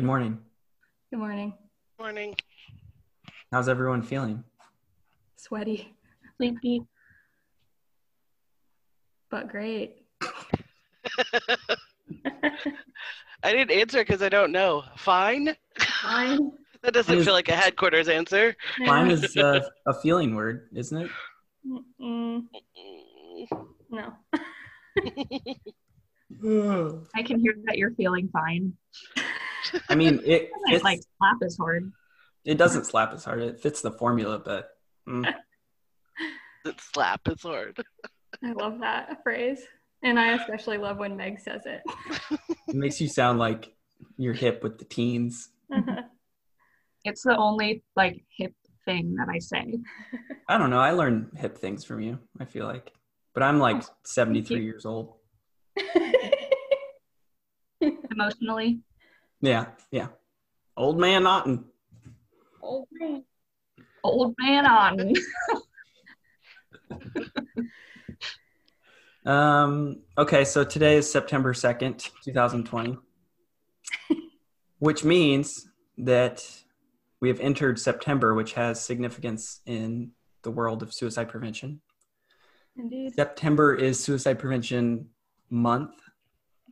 Good morning. Good morning. Morning. How's everyone feeling? Sweaty, Sleepy. but great. I didn't answer because I don't know. Fine. Fine. That doesn't Is- feel like a headquarters answer. Fine is uh, a feeling word, isn't it? Mm, Mm, no. I can hear that you're feeling fine. I mean, it It's it's, like slap is hard. it doesn't slap as hard. It fits the formula, but mm, That slap is hard. I love that phrase. And I especially love when Meg says it. it makes you sound like you're hip with the teens. It's the only like hip thing that I say. I don't know. I learned hip things from you. I feel like, but I'm like 73 years old. Emotionally. Yeah, yeah. Old man Naughton. Old man. Old man on. Um, okay, so today is September 2nd, 2020, which means that we have entered September, which has significance in the world of suicide prevention. Indeed. September is Suicide Prevention Month.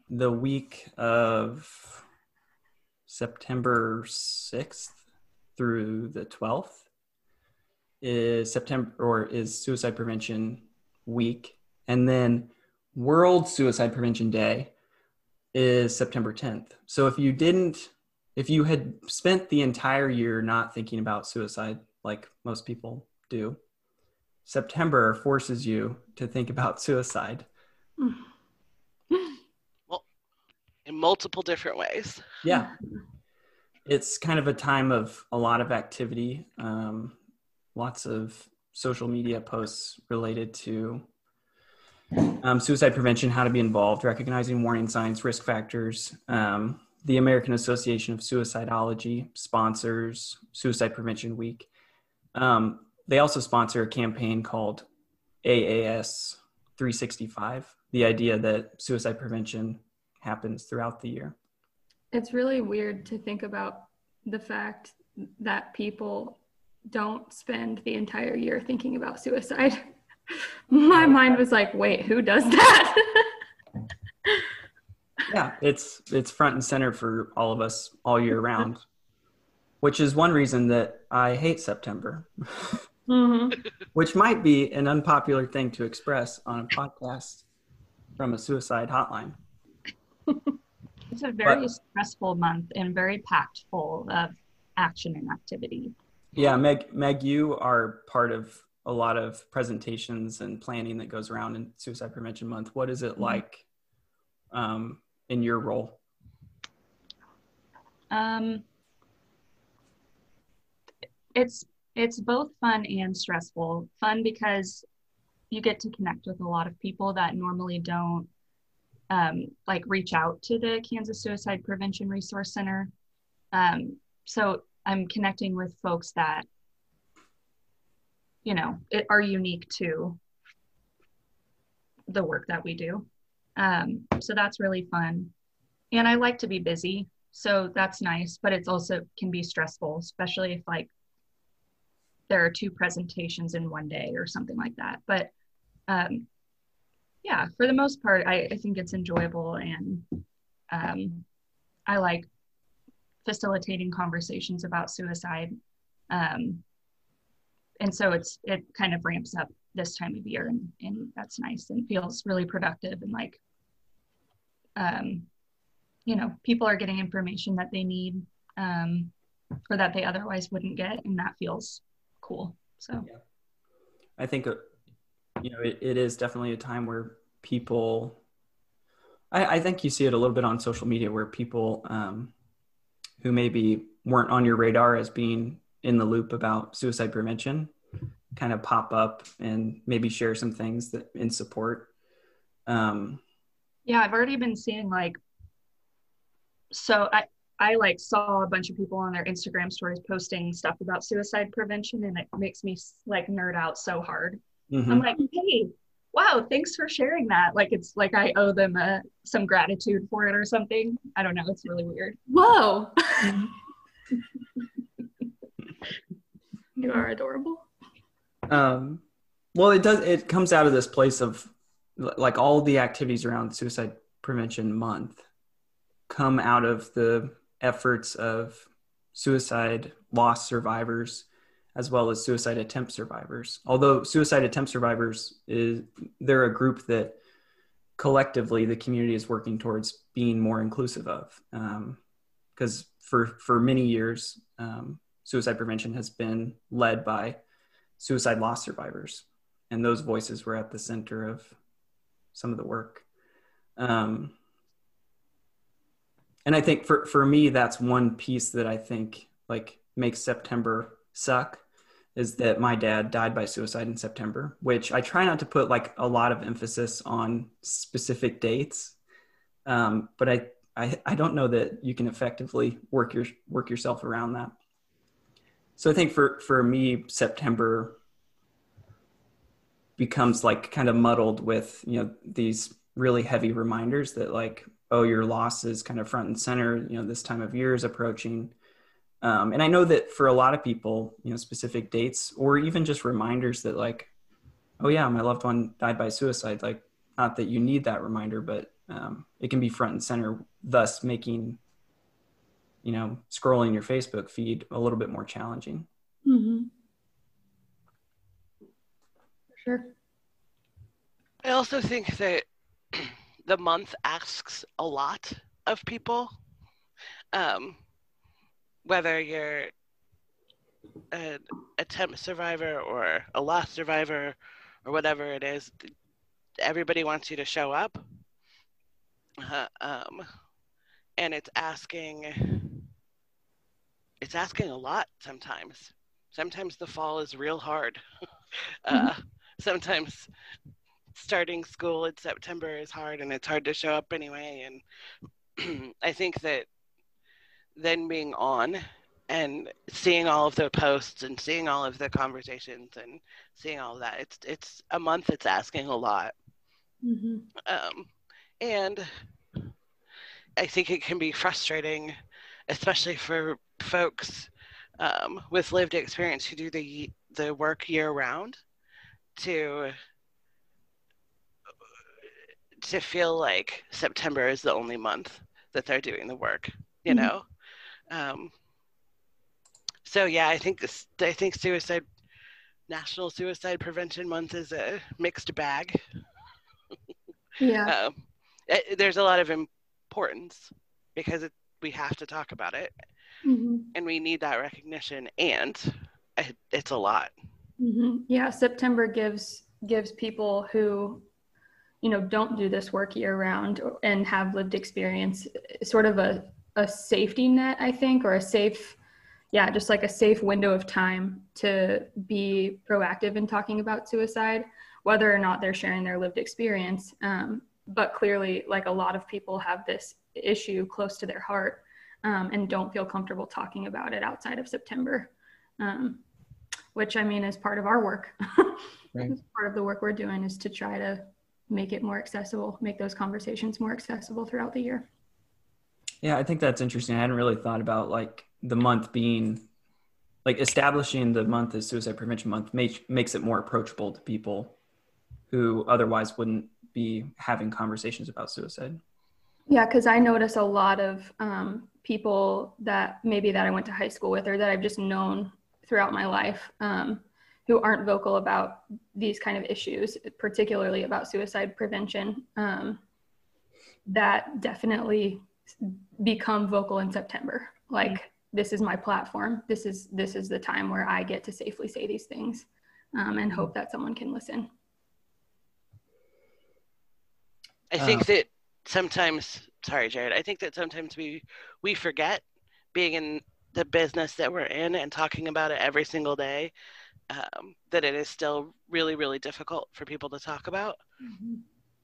The week of September 6th through the 12th is September or is Suicide Prevention Week. And then World Suicide Prevention Day is September 10th. So if you didn't, if you had spent the entire year not thinking about suicide like most people do, September forces you to think about suicide. Mm. In multiple different ways. Yeah. It's kind of a time of a lot of activity, um, lots of social media posts related to um, suicide prevention, how to be involved, recognizing warning signs, risk factors. Um, the American Association of Suicidology sponsors Suicide Prevention Week. Um, they also sponsor a campaign called AAS 365, the idea that suicide prevention happens throughout the year. It's really weird to think about the fact that people don't spend the entire year thinking about suicide. My mind was like, wait, who does that? yeah it's it's front and center for all of us all year round which is one reason that i hate september hmm which might be an unpopular thing to express on a podcast from a suicide hotline It's a very But- stressful month and very packed full of action and activity. yeah meg meg you are part of a lot of presentations and planning that goes around in suicide prevention month what is it like um, in your role Um, it's it's both fun and stressful. Fun because you get to connect with a lot of people that normally don't um, like reach out to the Kansas Suicide Prevention Resource Center. Um, so I'm connecting with folks that you know it, are unique to the work that we do. Um, so that's really fun, and I like to be busy so that's nice but it's also can be stressful especially if like there are two presentations in one day or something like that but um yeah for the most part i, I think it's enjoyable and um i like facilitating conversations about suicide um and so it's it kind of ramps up this time of year and, and that's nice and feels really productive and like um you know people are getting information that they need um, or that they otherwise wouldn't get and that feels cool so yeah. I think, uh, you know, it, it is definitely a time where people, I, I think you see it a little bit on social media where people um, who maybe weren't on your radar as being in the loop about suicide prevention kind of pop up and maybe share some things that in support. Um, yeah i've already been seeing like so i i like saw a bunch of people on their instagram stories posting stuff about suicide prevention and it makes me like nerd out so hard mhm. i'm like hey wow, thanks for sharing that. Like it's like I owe them a, some gratitude for it or something. I don't know. It's really weird. Whoa. you are adorable. Um, well, it does. It comes out of this place of like all the activities around Suicide Prevention Month come out of the efforts of suicide loss survivors as well as suicide attempt survivors. Although suicide attempt survivors is they're a group that collectively the community is working towards being more inclusive of. Because um, for for many years, um, suicide prevention has been led by suicide loss survivors, and those voices were at the center of some of the work. Um, and I think for for me, that's one piece that I think like makes September suck is that my dad died by suicide in September, which I try not to put like a lot of emphasis on specific dates. Um, but I, I, I don't know that you can effectively work your work yourself around that. So I think for for me, September becomes like kind of muddled with you know these really heavy reminders that like oh your loss is kind of front and center you know this time of year is approaching um, and I know that for a lot of people, you know, specific dates or even just reminders that like, oh yeah, my loved one died by suicide. Like, not that you need that reminder, but um, it can be front and center, thus making, you know, scrolling your Facebook feed a little bit more challenging. Mm-hmm. Sure. I also think that the month asks a lot of people. Um, whether you're an attempt survivor or a lost survivor or whatever it is, everybody wants you to show up. Uh, um, and it's asking, it's asking a lot sometimes. Sometimes the fall is real hard. uh, mm-hmm. Sometimes starting school in September is hard and it's hard to show up anyway. And I think that then being on and seeing all of the posts and seeing all of the conversations and seeing all of that it's it's a month it's asking a lot mm-hmm. um, and i think it can be frustrating especially for folks um, with lived experience who do the the work year round to to feel like september is the only month that they're doing the work you mm-hmm. know um, so yeah, I think this. I think suicide, National Suicide Prevention Month is a mixed bag. Yeah. um, it, there's a lot of importance because it, we have to talk about it, mm-hmm. and we need that recognition, and it, it's a lot. Mm-hmm. Yeah, September gives gives people who you know don't do this work year round and have lived experience sort of a a safety net, I think, or a safe, yeah, just like a safe window of time to be proactive in talking about suicide, whether or not they're sharing their lived experience. Um, but clearly, like a lot of people have this issue close to their heart um, and don't feel comfortable talking about it outside of September, um, which I mean is part of our work. right. part of the work we're doing is to try to make it more accessible, make those conversations more accessible throughout the year. Yeah, I think that's interesting. I hadn't really thought about like the month being like establishing the month as suicide prevention month makes makes it more approachable to people who otherwise wouldn't be having conversations about suicide. Yeah, because I notice a lot of um, people that maybe that I went to high school with or that I've just known throughout my life um, who aren't vocal about these kind of issues, particularly about suicide prevention. Um, that definitely become vocal in September. Like mm-hmm. this is my platform. This is this is the time where I get to safely say these things, um, and hope that someone can listen. I think uh, that sometimes, sorry, Jared. I think that sometimes we we forget being in the business that we're in and talking about it every single day. Um, that it is still really, really difficult for people to talk about. Mm-hmm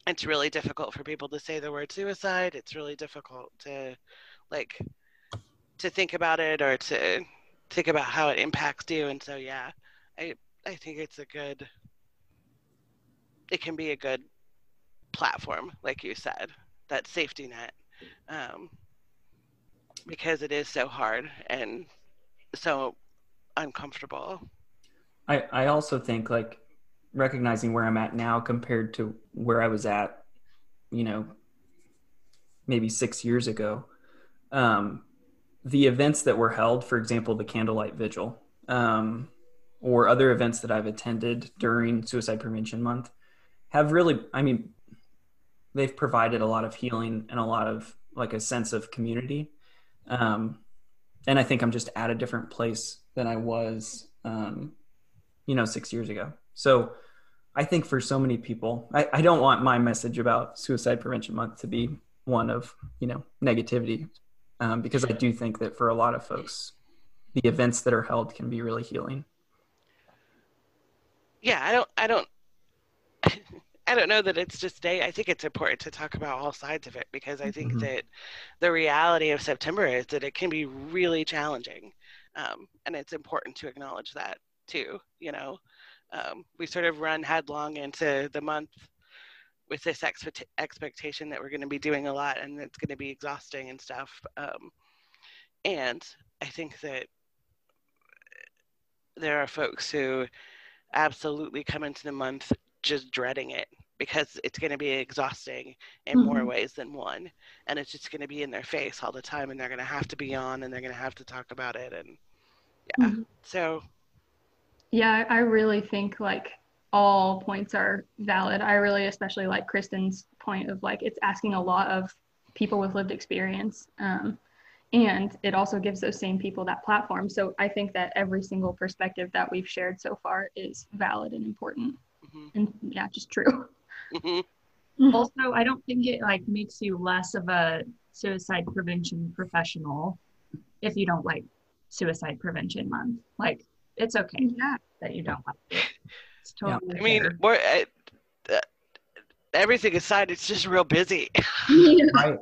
it's really difficult for people to say the word suicide. It's really difficult to like to think about it or to think about how it impacts you. And so yeah, I I think it's a good it can be a good platform, like you said, that safety net, um, because it is so hard and so uncomfortable. I, I also think like recognizing where I'm at now compared to where I was at, you know, maybe six years ago. Um, the events that were held, for example, the candlelight vigil, um, or other events that I've attended during Suicide Prevention Month, have really, I mean, they've provided a lot of healing and a lot of like a sense of community. Um, and I think I'm just at a different place than I was, um, you know, six years ago. So I think for so many people, I, I don't want my message about Suicide Prevention Month to be one of, you know, negativity, um, because I do think that for a lot of folks, the events that are held can be really healing. Yeah, I don't, I don't, I don't know that it's just day. I think it's important to talk about all sides of it because I think Mhm. that the reality of September is that it can be really challenging, um, and it's important to acknowledge that too. You know, um, we sort of run headlong into the month with this expect- expectation that we're going to be doing a lot and it's going to be exhausting and stuff. Um, and I think that there are folks who absolutely come into the month just dreading it because it's going to be exhausting in more Mhm. ways than one and it's just going to be in their face all the time and they're going to have to be on and they're going to have to talk about it and yeah Mhm. so Yeah, I really think like all points are valid. I really especially like Kristen's point of like it's asking a lot of people with lived experience. Um, and it also gives those same people that platform. So I think that every single perspective that we've shared so far is valid and important. mhm, And yeah, just true. mhm. also i don't think it like makes you less of a suicide prevention professional if you don't like suicide prevention month like it's okay Yeah. that you don't like it it's Yeah. totally i mean we're uh, uh, everything aside it's just real busy Right.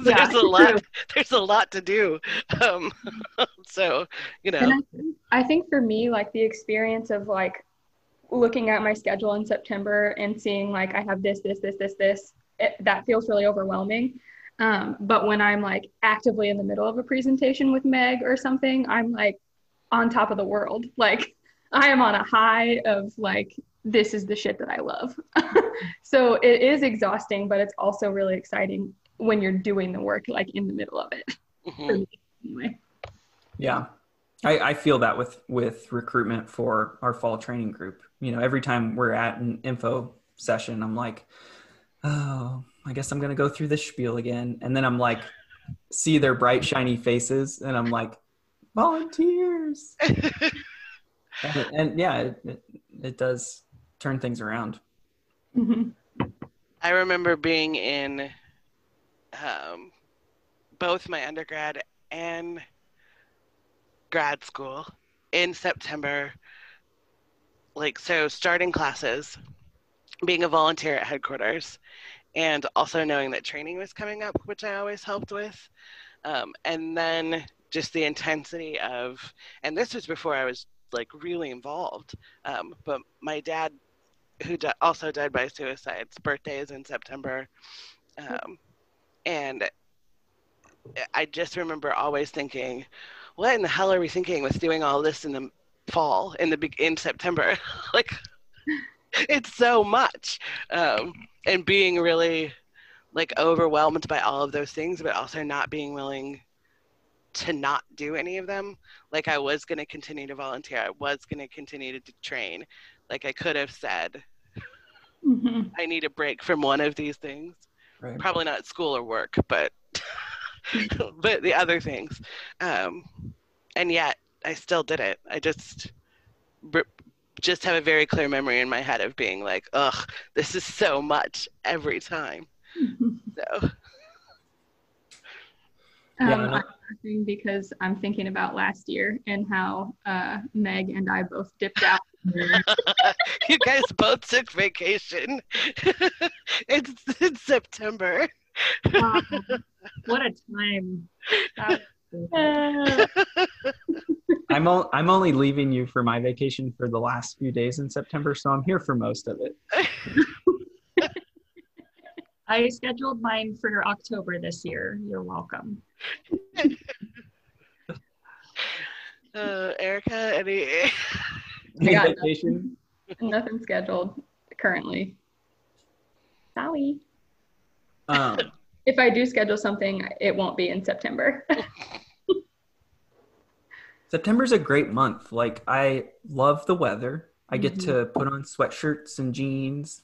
there's Yeah, a lot true. there's a lot to do um, so you know I, think- I think for me, like the experience of like looking at my schedule in September and seeing like I have this, this, this, this, this, it, that feels really overwhelming. Um, but when I'm like actively in the middle of a presentation with Meg or something, I'm like on top of the world. Like I am on a high of like, this is the shit that I love. so it is exhausting, but it's also really exciting when you're doing the work like in the middle of it. Mhm. Me, anyway. Yeah. I, I feel that with with recruitment for our fall training group. You know, every time we're at an info session, I'm like, oh, I guess I'm gonna go through this spiel again. And then I'm like, see their bright, shiny faces, and I'm like, volunteers. and, and yeah, it, it, it does turn things around. Mhm. I remember being in um, both my undergrad and grad school in September. Like, so starting classes, being a volunteer at headquarters, and also knowing that training was coming up, which I always helped with. Um, and then just the intensity of, and this was before I was like really involved. Um, but my dad who di- also died by suicide. His birthday is in September. Um, and I just remember always thinking, what in the hell are we thinking with doing all this in the fall, in the big in September? like, it's so much. Um, and being really like overwhelmed by all of those things, but also not being willing to not do any of them. Like I was going to continue to volunteer. I was going to continue to train. Like I could have said, Mhm. I need a break from one of these things. Right. Probably not school or work, but but the other things. Um, and yet I still did it. I just r- just have a very clear memory in my head of being like, ugh, this is so much every time. So Yeah, Um, I know. Laughing because I'm thinking about last year and how uh, Meg and I both dipped out. you guys both took vacation. it's, it's September. Wow. what a time That was cool. I'm o- I'm only leaving you for my vacation for the last few days in September, so I'm here for most of it. I scheduled mine for October this year. You're welcome. Uh, Erica, any? I got Vacation? Nothing scheduled currently. Sorry. Um, If I do schedule something, it won't be in September. September's a great month. Like I love the weather. I get to put on sweatshirts and jeans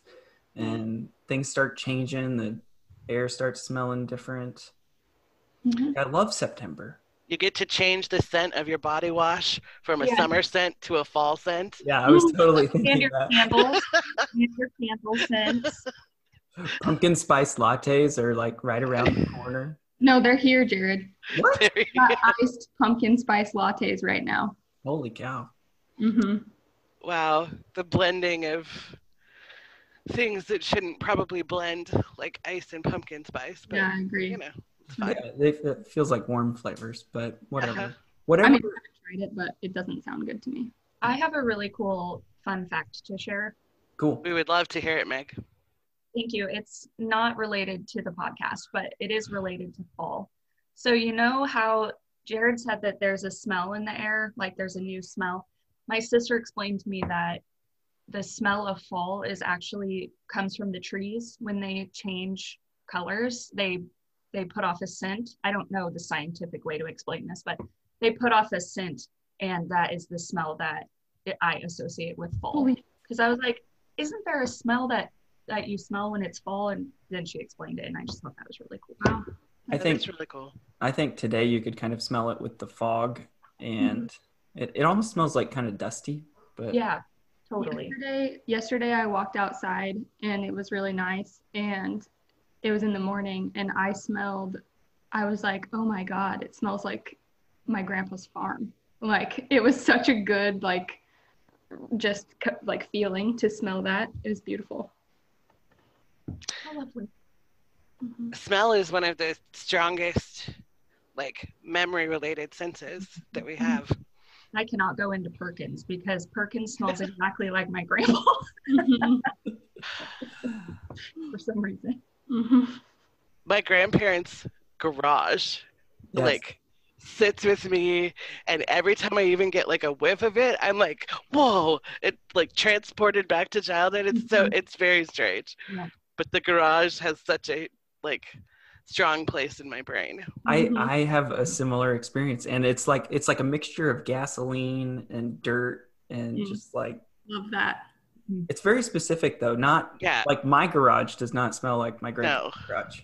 and things start changing, the air starts smelling different. Mhm. I love September. You get to change the scent of your body wash from a Yeah. summer scent to a fall scent. Yeah, I was totally And thinking your that. candles. and your candle scents. Pumpkin spice lattes are like right around the corner. no, they're here, Jared. What? There Got iced pumpkin spice lattes right now. Holy cow. hmm wow, the blending of things that shouldn't probably blend, like ice and pumpkin spice. But Yeah, I agree. you know, it's fine. Yeah, they, it feels like warm flavors, but whatever. Uh-huh. Whatever. I mean, I haven't tried it, but it doesn't sound good to me. I have a really cool fun fact to share. cool. We would love to hear it, Meg. Thank you. It's not related to the podcast, but it is related to fall. So, you know how Jared said that there's a smell in the air, like there's a new smell? My sister explained to me that the smell of fall is actually comes from the trees when they change colors. They they put off a scent. I don't know the scientific way to explain this, but they put off a scent and that is the smell that it, I associate with fall oh, because I was like, isn't there a smell that that you smell when it's fall? And then she explained it, and I just thought that was really cool. wow. I That think it's really cool. I think today you could kind of smell it with the fog and mm-hmm. it, it almost smells like kind of dusty, but Yeah, totally. Yesterday, yesterday I walked outside and it was really nice and it was in the morning and I smelled I was like, "Oh my god, it smells like my grandpa's farm." Like it was such a good like just like feeling to smell that. It was beautiful. How lovely. Mhm. Smell is one of the strongest, like memory related senses that we have. I cannot go into Perkins because Perkins smells exactly like my grandpa Mhm. for some reason. Mhm. My grandparents' garage, Yes. like, sits with me, and every time I even get like a whiff of it, I'm like, whoa! It like transported back to childhood. It's so it's very strange. Yeah. But the garage has such a like strong place in my brain. I Mhm. I have a similar experience and it's like it's like a mixture of gasoline and dirt and Mm. just like Love that. It's very specific though. Not Yeah. like my garage does not smell like my No. garage.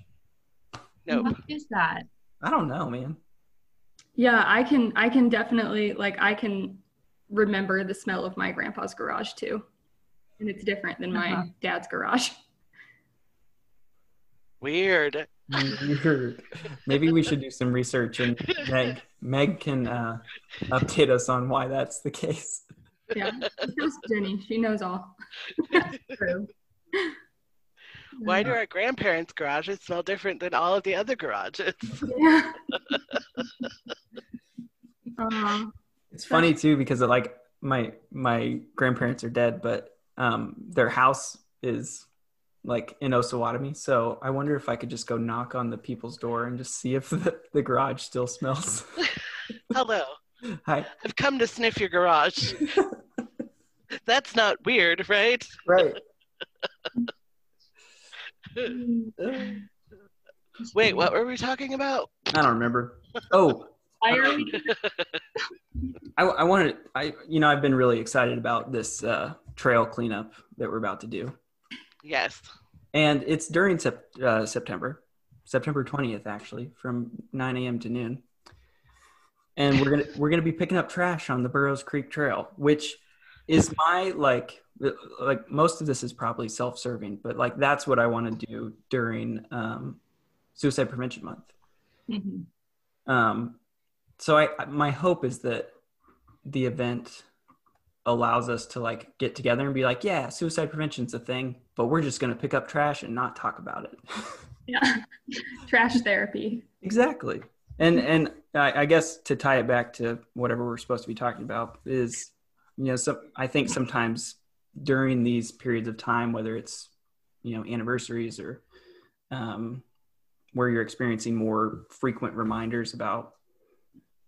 No. What is that? I don't know, man. Yeah, I can I can definitely like I can remember the smell of my grandpa's garage too. And it's different than my Uh-huh. dad's garage. Weird. Weird. Maybe we should do some research and Meg Meg can uh, update us on why that's the case. Yeah. Trust Jenny. She knows all. True. Why do our grandparents' garages smell different than all of the other garages? Yeah. uh, It's funny too because like my my grandparents are dead, but um, their house is like in Osawatomie. So I wonder if I could just go knock on the people's door and just see if the, the garage still smells. Hello, Hi. I've come to sniff your garage. That's not weird, right? Right. Wait, what were we talking about? I don't remember. Oh, Why are? I, I wanted, I, you know, I've been really excited about this uh, trail cleanup that we're about to do. Yes. And it's during sep- uh, September, September 20th, actually, from 9 a.m. to noon. And we're gonna we're gonna be picking up trash on the Burroughs Creek Trail, which is my like like most of this is probably self-serving, but like that's what I want to do during um, Suicide Prevention Month. Mhm. Um, so I my hope is that the event allows us to like get together and be like, yeah, suicide prevention's a thing, but we're just gonna pick up trash and not talk about it. yeah. Trash therapy. exactly. And and I, I guess to tie it back to whatever we're supposed to be talking about is, you know, so I think sometimes during these periods of time, whether it's you know anniversaries or um, where you're experiencing more frequent reminders about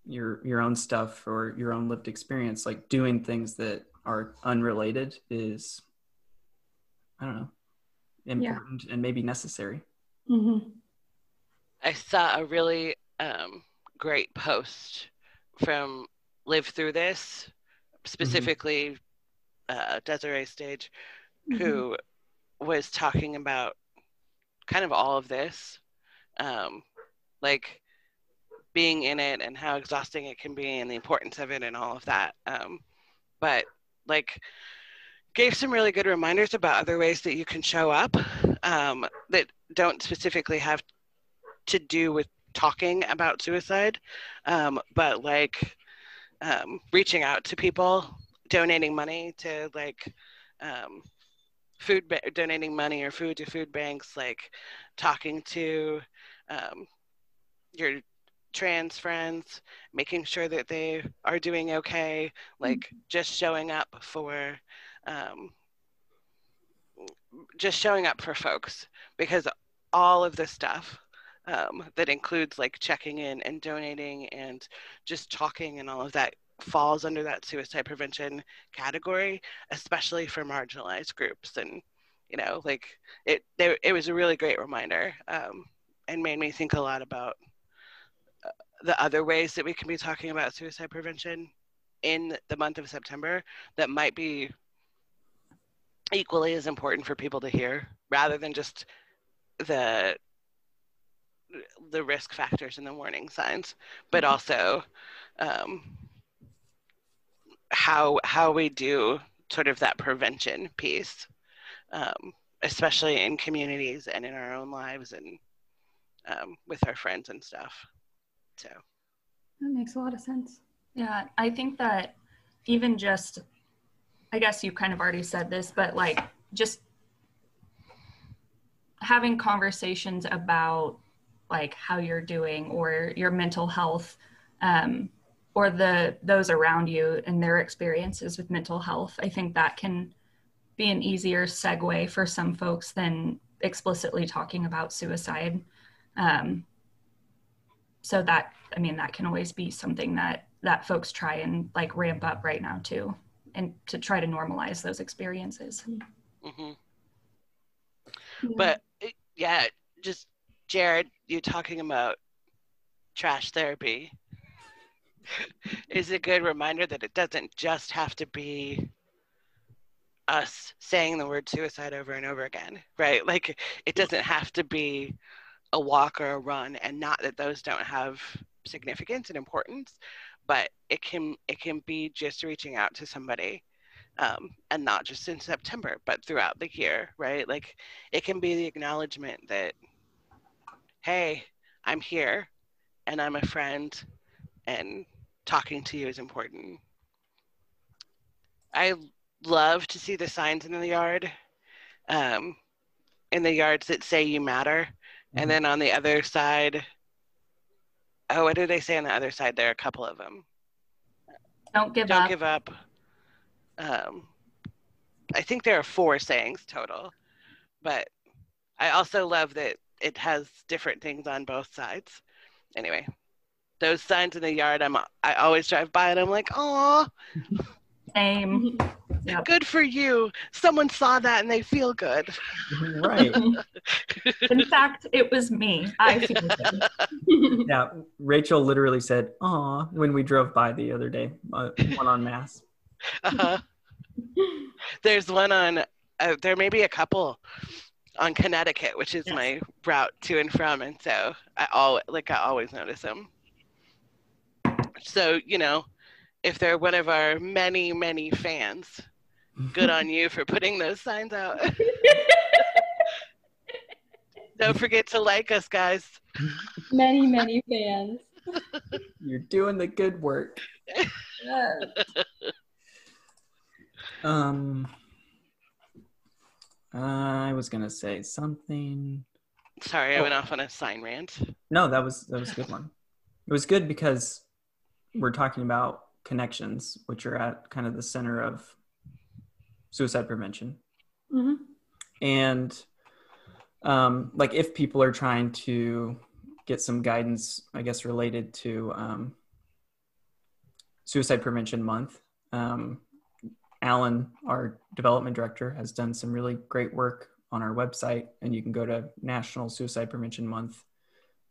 your your own stuff or your own lived experience like doing things that are unrelated is i don't know important yeah. and maybe necessary mm-hmm. i saw a really um, great post from live through this specifically mm-hmm. uh, Des'rae Stage mm-hmm. who was talking about kind of all of this um, like being in it and how exhausting it can be and the importance of it and all of that. Um, but like gave some really good reminders about other ways that you can show up um, that don't specifically have to do with talking about suicide, um, but like um, reaching out to people, donating money to like um, food, ba- donating money or food to food banks, like talking to um, your trans friends, making sure that they are doing okay, like mm-hmm. just showing up for, um, just showing up for folks because all of this stuff um, that includes like checking in and donating and just talking and all of that falls under that suicide prevention category, especially for marginalized groups. And, you know, like it, it was a really great reminder. Um, and made me think a lot about uh, the other ways that we can be talking about suicide prevention in the month of September that might be equally as important for people to hear rather than just the the risk factors and the warning signs but mm-hmm. also um, how how we do sort of that prevention piece um, especially in communities and in our own lives and um, with our friends and stuff. So that makes a lot of sense. Yeah, I think that even just, I guess you kind of already said this, but like just having conversations about like how you're doing or your mental health um, or the those around you and their experiences with mental health i think that can be an easier segue for some folks than explicitly talking about suicide um, so that, I mean, that can always be something that that folks try and like ramp up right now too, and to try to normalize those experiences. Mm-hmm. Yeah. But yeah, just Jared, you talking about trash therapy. Is a good reminder that it doesn't just have to be us saying the word suicide over and over again, right? Like it doesn't have to be a walk or a run and not that those don't have significance and importance but it can it can be just reaching out to somebody um, and not just in september but throughout the year right? Like it can be the acknowledgement that hey i'm here and i'm a friend and talking to you is important i love to see the signs in the yard um, in the yards that say you matter and mm-hmm. then on the other side, oh, what did they say on the other side? There are a couple of them. Don't give up. Don't give up. Um, I think there are four sayings total, but I also love that it has different things on both sides. Anyway, those signs in the yard, I'm I always drive by and I'm like, oh, same. Yep. Good for you. Someone saw that and they feel good. Right. In fact, it was me. I feel good. yeah, Rachel literally said, "Aw," when we drove by the other day, uh, one on Mass. Uh-huh. There's one on. Uh, there may be a couple on Connecticut, which is yes. my route to and from, and so I all like I always notice them. So you know, if they're one of our many many fans, good on you for putting those signs out. Don't forget to like us, guys. Many, many fans. You're doing the good work. Yes. Um, I was gonna say something. Sorry, I oh. went off on a sign rant. No, that was that was a good one. It was good because we're talking about connections, which are at kind of the center of suicide prevention. Mm-hmm. And um, like if people are trying to get some guidance, I guess related to um, Suicide Prevention Month. Um, Alan, our development director, has done some really great work on our website, and you can go to National Suicide Prevention Month,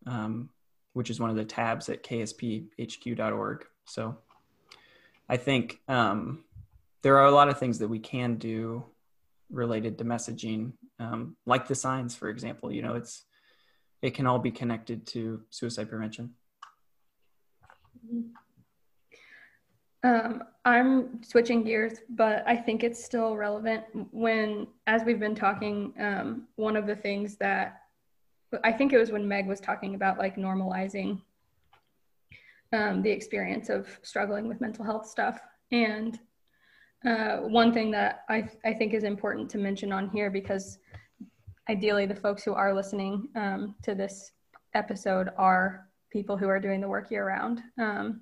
um, which is one of the tabs at ksphq.org. So I think um, there are a lot of things that we can do related to messaging, um, like the signs, for example. You know, it's it can all be connected to suicide prevention. Um, I'm switching gears, but I think it's still relevant when, as we've been talking, um, one of the things that I think it was when Meg was talking about like normalizing um, the experience of struggling with mental health stuff. And uh, one thing that I, I think is important to mention on here because ideally the folks who are listening um, to this episode are people who are doing the work year round. Um,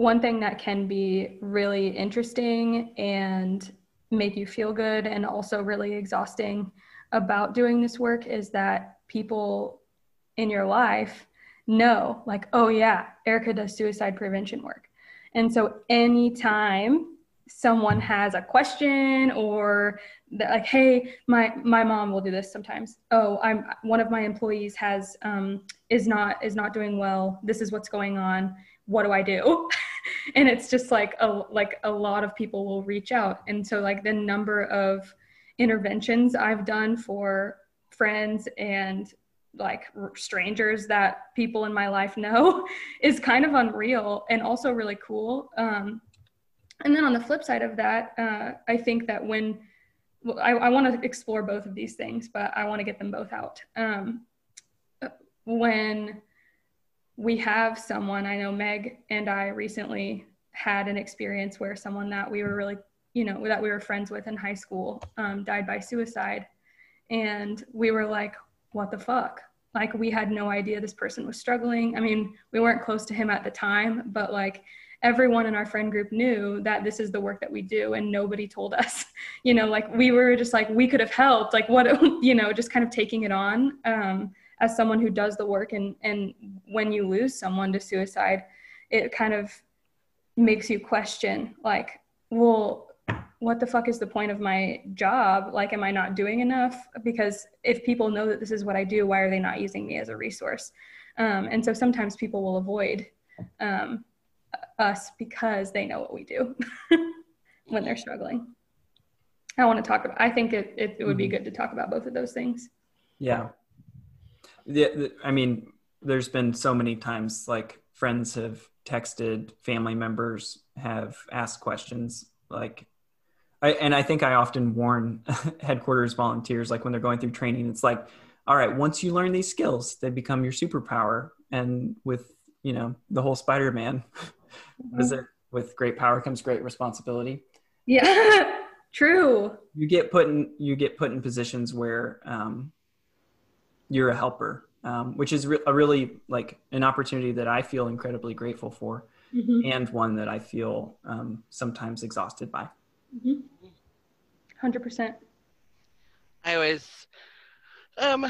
one thing that can be really interesting and make you feel good and also really exhausting about doing this work is that people in your life know, like, oh, yeah, Erica does suicide prevention work. And so anytime someone has a question or like hey my my mom will do this sometimes. Oh i'm one of my employees has um is not is not doing well. This is what's going on what do i do? And it's just like a like a lot of people will reach out. And so like the number of interventions i've done for friends and like strangers that people in my life know is kind of unreal and also really cool. Um, and then on the flip side of that uh, i think that when well, I, I want to explore both of these things but i want to get them both out. Um, when we have someone i know meg and i recently had an experience where someone that we were really you know that we were friends with in high school um, died by suicide and we were like what the fuck? Like we had no idea this person was struggling. I mean, we weren't close to him at the time, but like everyone in our friend group knew that this is the work that we do and nobody told us. You know, like we were just like we could have helped. Like what you know, just kind of taking it on um as someone who does the work and and when you lose someone to suicide, it kind of makes you question like, well, what the fuck is the point of my job? Like, am I not doing enough? Because if people know that this is what I do, why are they not using me as a resource? Um, and so sometimes people will avoid um, us because they know what we do when they're struggling. I want to talk about, I think it, it, it would be mm-hmm. good to talk about both of those things. Yeah. The, I mean, there's been so many times like friends have texted, family members have asked questions like I, and I think I often warn headquarters volunteers, like when they're going through training, it's like, all right, once you learn these skills, they become your superpower. And with, you know, the whole Spider-Man, what is it? With great power comes great responsibility. Yeah, true. You get put in, you get put in positions where um, you're a helper, um, which is re- a really like an opportunity that I feel incredibly grateful for, mm-hmm. and one that I feel um, sometimes exhausted by. Mm-hmm. 100%. I always, um,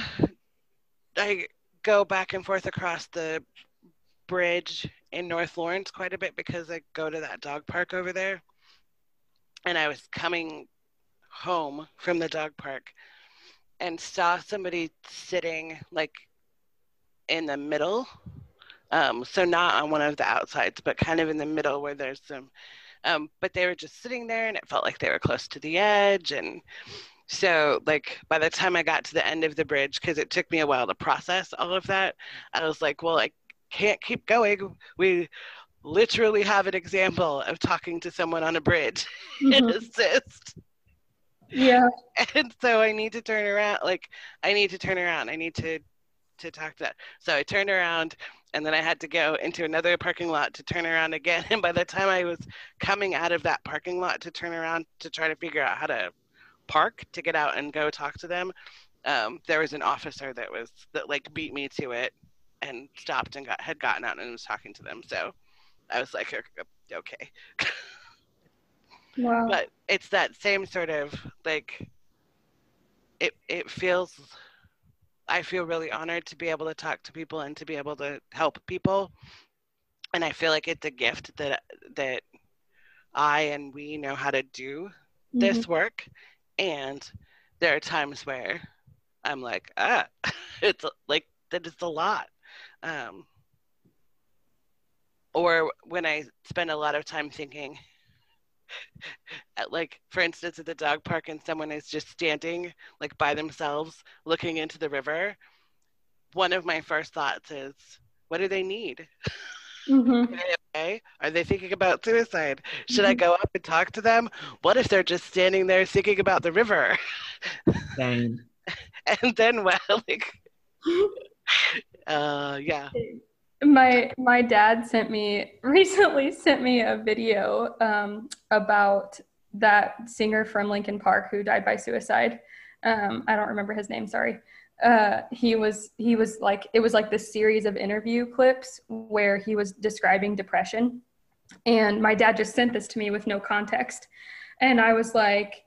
I go back and forth across the bridge in North Lawrence quite a bit because I go to that dog park over there. And I was coming home from the dog park and saw somebody sitting like in the middle. Um, so not on one of the outsides, but kind of in the middle where there's some um, but they were just sitting there and it felt like they were close to the edge. And so, like, by the time I got to the end of the bridge, because it took me a while to process all of that, I was like, well, I can't keep going. We literally have an example of talking to someone on a bridge mm-hmm. and assist. Yeah. And so I need to turn around. Like, I need to turn around. I need to to talk to that. So I turned around and then I had to go into another parking lot to turn around again. And by the time I was coming out of that parking lot to turn around to try to figure out how to park to get out and go talk to them, um, there was an officer that was that like beat me to it and stopped and got had gotten out and was talking to them. So I was like, okay. Wow. But it's that same sort of like it it feels I feel really honored to be able to talk to people and to be able to help people. And I feel like it's a gift that that I and we know how to do this Mm-hmm. work. And there are times where I'm like, ah, it's like that is a lot. Um, or when I spend a lot of time thinking, at like for instance at the dog park and someone is just standing like by themselves looking into the river one of my first thoughts is what do they need? Mhm. are they okay? Are they thinking about suicide? Should i go up and talk to them? What if they're just standing there thinking about the river? Same. and then well like uh yeah my my dad sent me recently sent me a video um, about that singer from Linkin Park who died by suicide. Um, I don't remember his name. Sorry. Uh, he was he was like it was like this series of interview clips where he was describing depression, and my dad just sent this to me with no context, and I was like.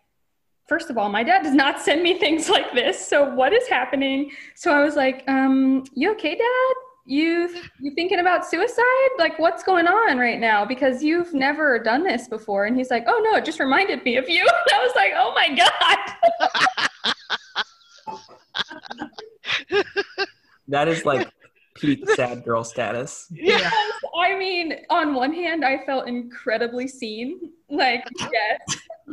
First of all, my dad does not send me things like this. So what is happening? So I was like, um, you okay, dad? You you thinking about suicide? Like what's going on right now? Because you've never done this before. And he's like oh no it just reminded me of you. And i was like oh my god. That is like peak sad girl status. yeah i mean on one hand i felt incredibly seen. Like yes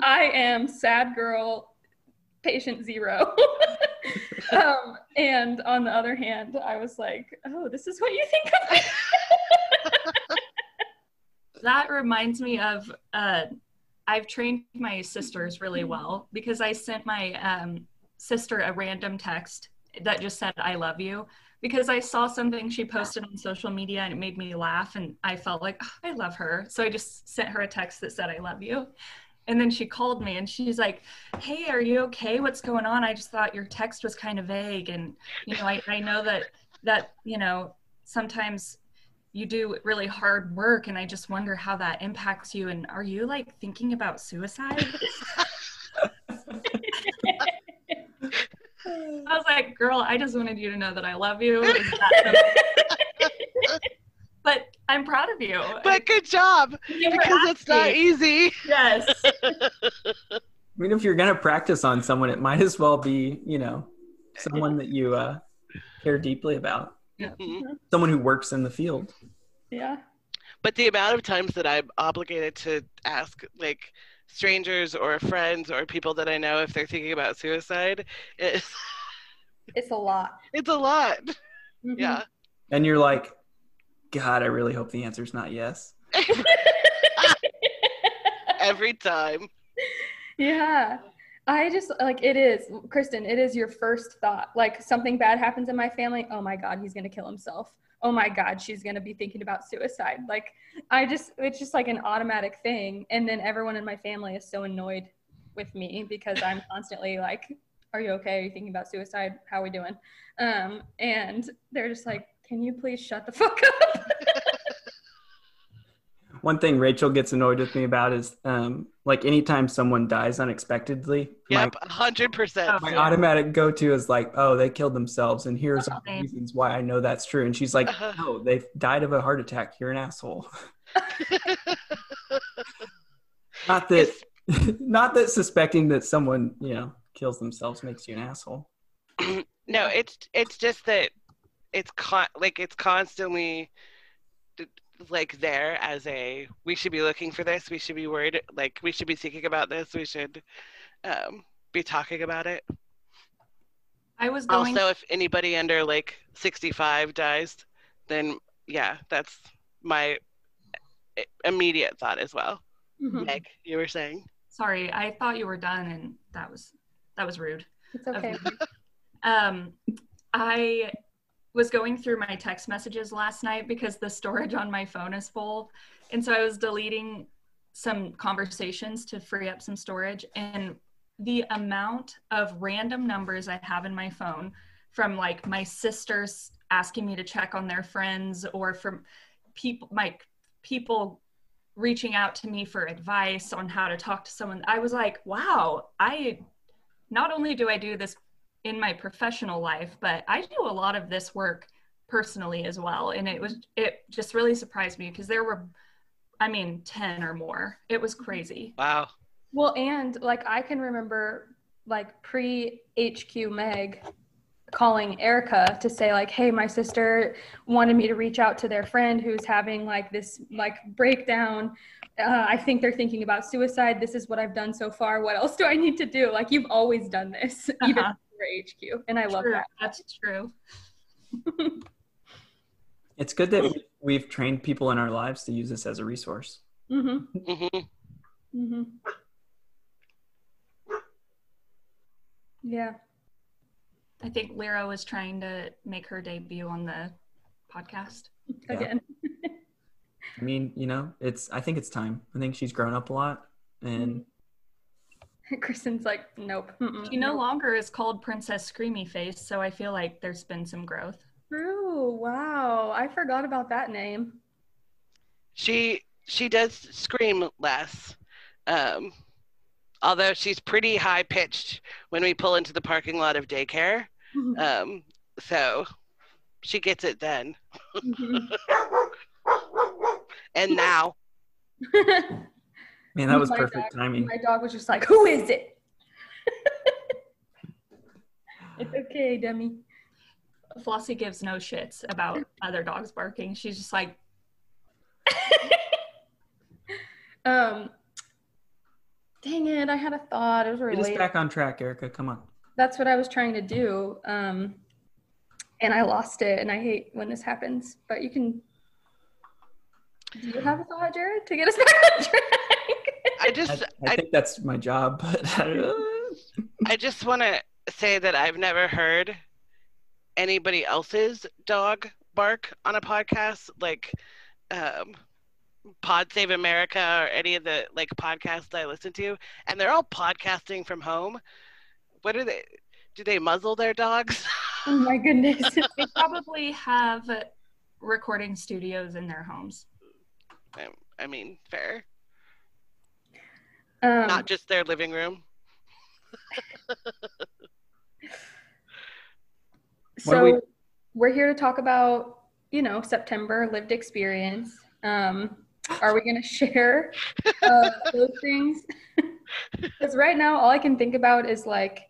i am sad girl patient zero. Um, and on the other hand i was like oh this is what you think of me. That reminds me of uh, I've trained my sisters really well because I sent my um, sister a random text that just said "I love you" because I saw something she posted on social media and it made me laugh and I felt like "Oh, I love her, so I just sent her a text that said "I love you." And then she called me and she's like, Hey, are you okay? What's going on? I just thought your text was kind of vague. And, you know, I, I know that, that, you know, sometimes you do really hard work and I just wonder how that impacts you. And are you like thinking about suicide? I was like, girl, I just wanted you to know that I love you. It was that simple. but I'm proud of you. but good job You because it's not asking. easy Yes. I mean, if you're gonna practice on someone, it might as well be, you know, someone that you uh, care deeply about, Mhm. someone who works in the field. yeah But the amount of times that I'm obligated to ask like strangers or friends or people that I know if they're thinking about suicide is it's a lot it's a lot. Mhm. Yeah. And you're like, God, I really hope the answer's not yes. Every time. Yeah. I just like it is, Kristen, it is your first thought. Like something bad happens in my family. Oh my God, he's going to kill himself. Oh my God, she's going to be thinking about suicide. Like, I just, it's just like an automatic thing. And then everyone in my family is so annoyed with me because I'm constantly like, Are you okay? Are you thinking about suicide? How are we doing? Um, and they're just like, Can you please shut the fuck up? One thing Rachel gets annoyed with me about is um, like anytime someone dies unexpectedly, Yep, a hundred percent. my, my automatic go to is like, oh, they killed themselves, and here's all the reasons why I know that's true. And she's like, Uh-huh. no, they died of a heart attack. You're an asshole. not that, not that suspecting that someone you know kills themselves makes you an asshole. no, it's it's just that it's con- like it's constantly like there as a we should be looking for this we should be worried like we should be thinking about this we should um, be talking about it I was going also if anybody under like 65 dies then yeah that's my immediate thought as well Mhm. meg you were saying sorry, I thought you were done and that was that was rude. It's okay. Um, I was going through my text messages last night because the storage on my phone is full. And so I was deleting some conversations to free up some storage. And the amount of random numbers I have in my phone from like my sisters asking me to check on their friends or from people, like people reaching out to me for advice on how to talk to someone. I was like, wow, I not only do I do this in my professional life, but I do a lot of this work personally as well. And it was, it just really surprised me because there were, I mean, 10 or more. It was crazy. Wow. Well, and like I can remember like pre HQ Meg calling Erica to say like, "Hey, my sister wanted me to reach out to their friend who's having like this like breakdown. Uh, I think they're thinking about suicide. This is what I've done so far. What else do I need to do? Like you've always done this, even Uh-huh. For HQ, and I love True. that. That's true. It's good that we- we've trained people in our lives to use this as a resource. Mm-hmm. hmm Mm-hmm. Yeah. I think Lyra was trying to make her debut on the podcast. Yeah. Again. I mean, you know, it's. I think it's time. I think she's grown up a lot, and Kristen's like, nope. mm-mm, She no nope. longer is called Princess Screamy Face, so I feel like there's been some growth. True. Wow. I forgot about that name. She she does scream less, um, although she's pretty high pitched when we pull into the parking lot of daycare. Um, so she gets it then. Mhm. And now, man, that was My perfect dog- timing. My dog was just like, who is it? it's okay, Demi. Flossie gives no shits about other dogs barking. She's just like, Um, dang it, I had a thought. It was Get us back on track, Erica. Come on. That's what I was trying to do. Um, and I lost it, and I hate when this happens. But you can. Do you have a thought, Jared, to get us back on track? I I, just I I, think that's my job, but I just want to say that I've never heard anybody else's dog bark on a podcast like um, Pod Save America or any of the like podcasts I listen to, and they're all podcasting from home. What are they? Do they muzzle their dogs? oh my goodness. they probably have recording studios in their homes. I, I mean, fair. Um, Not just their living room. So we- we... are here to talk about, you know, September lived experience. Um, are we going to share uh, those things? Because right now, all I can think about is like,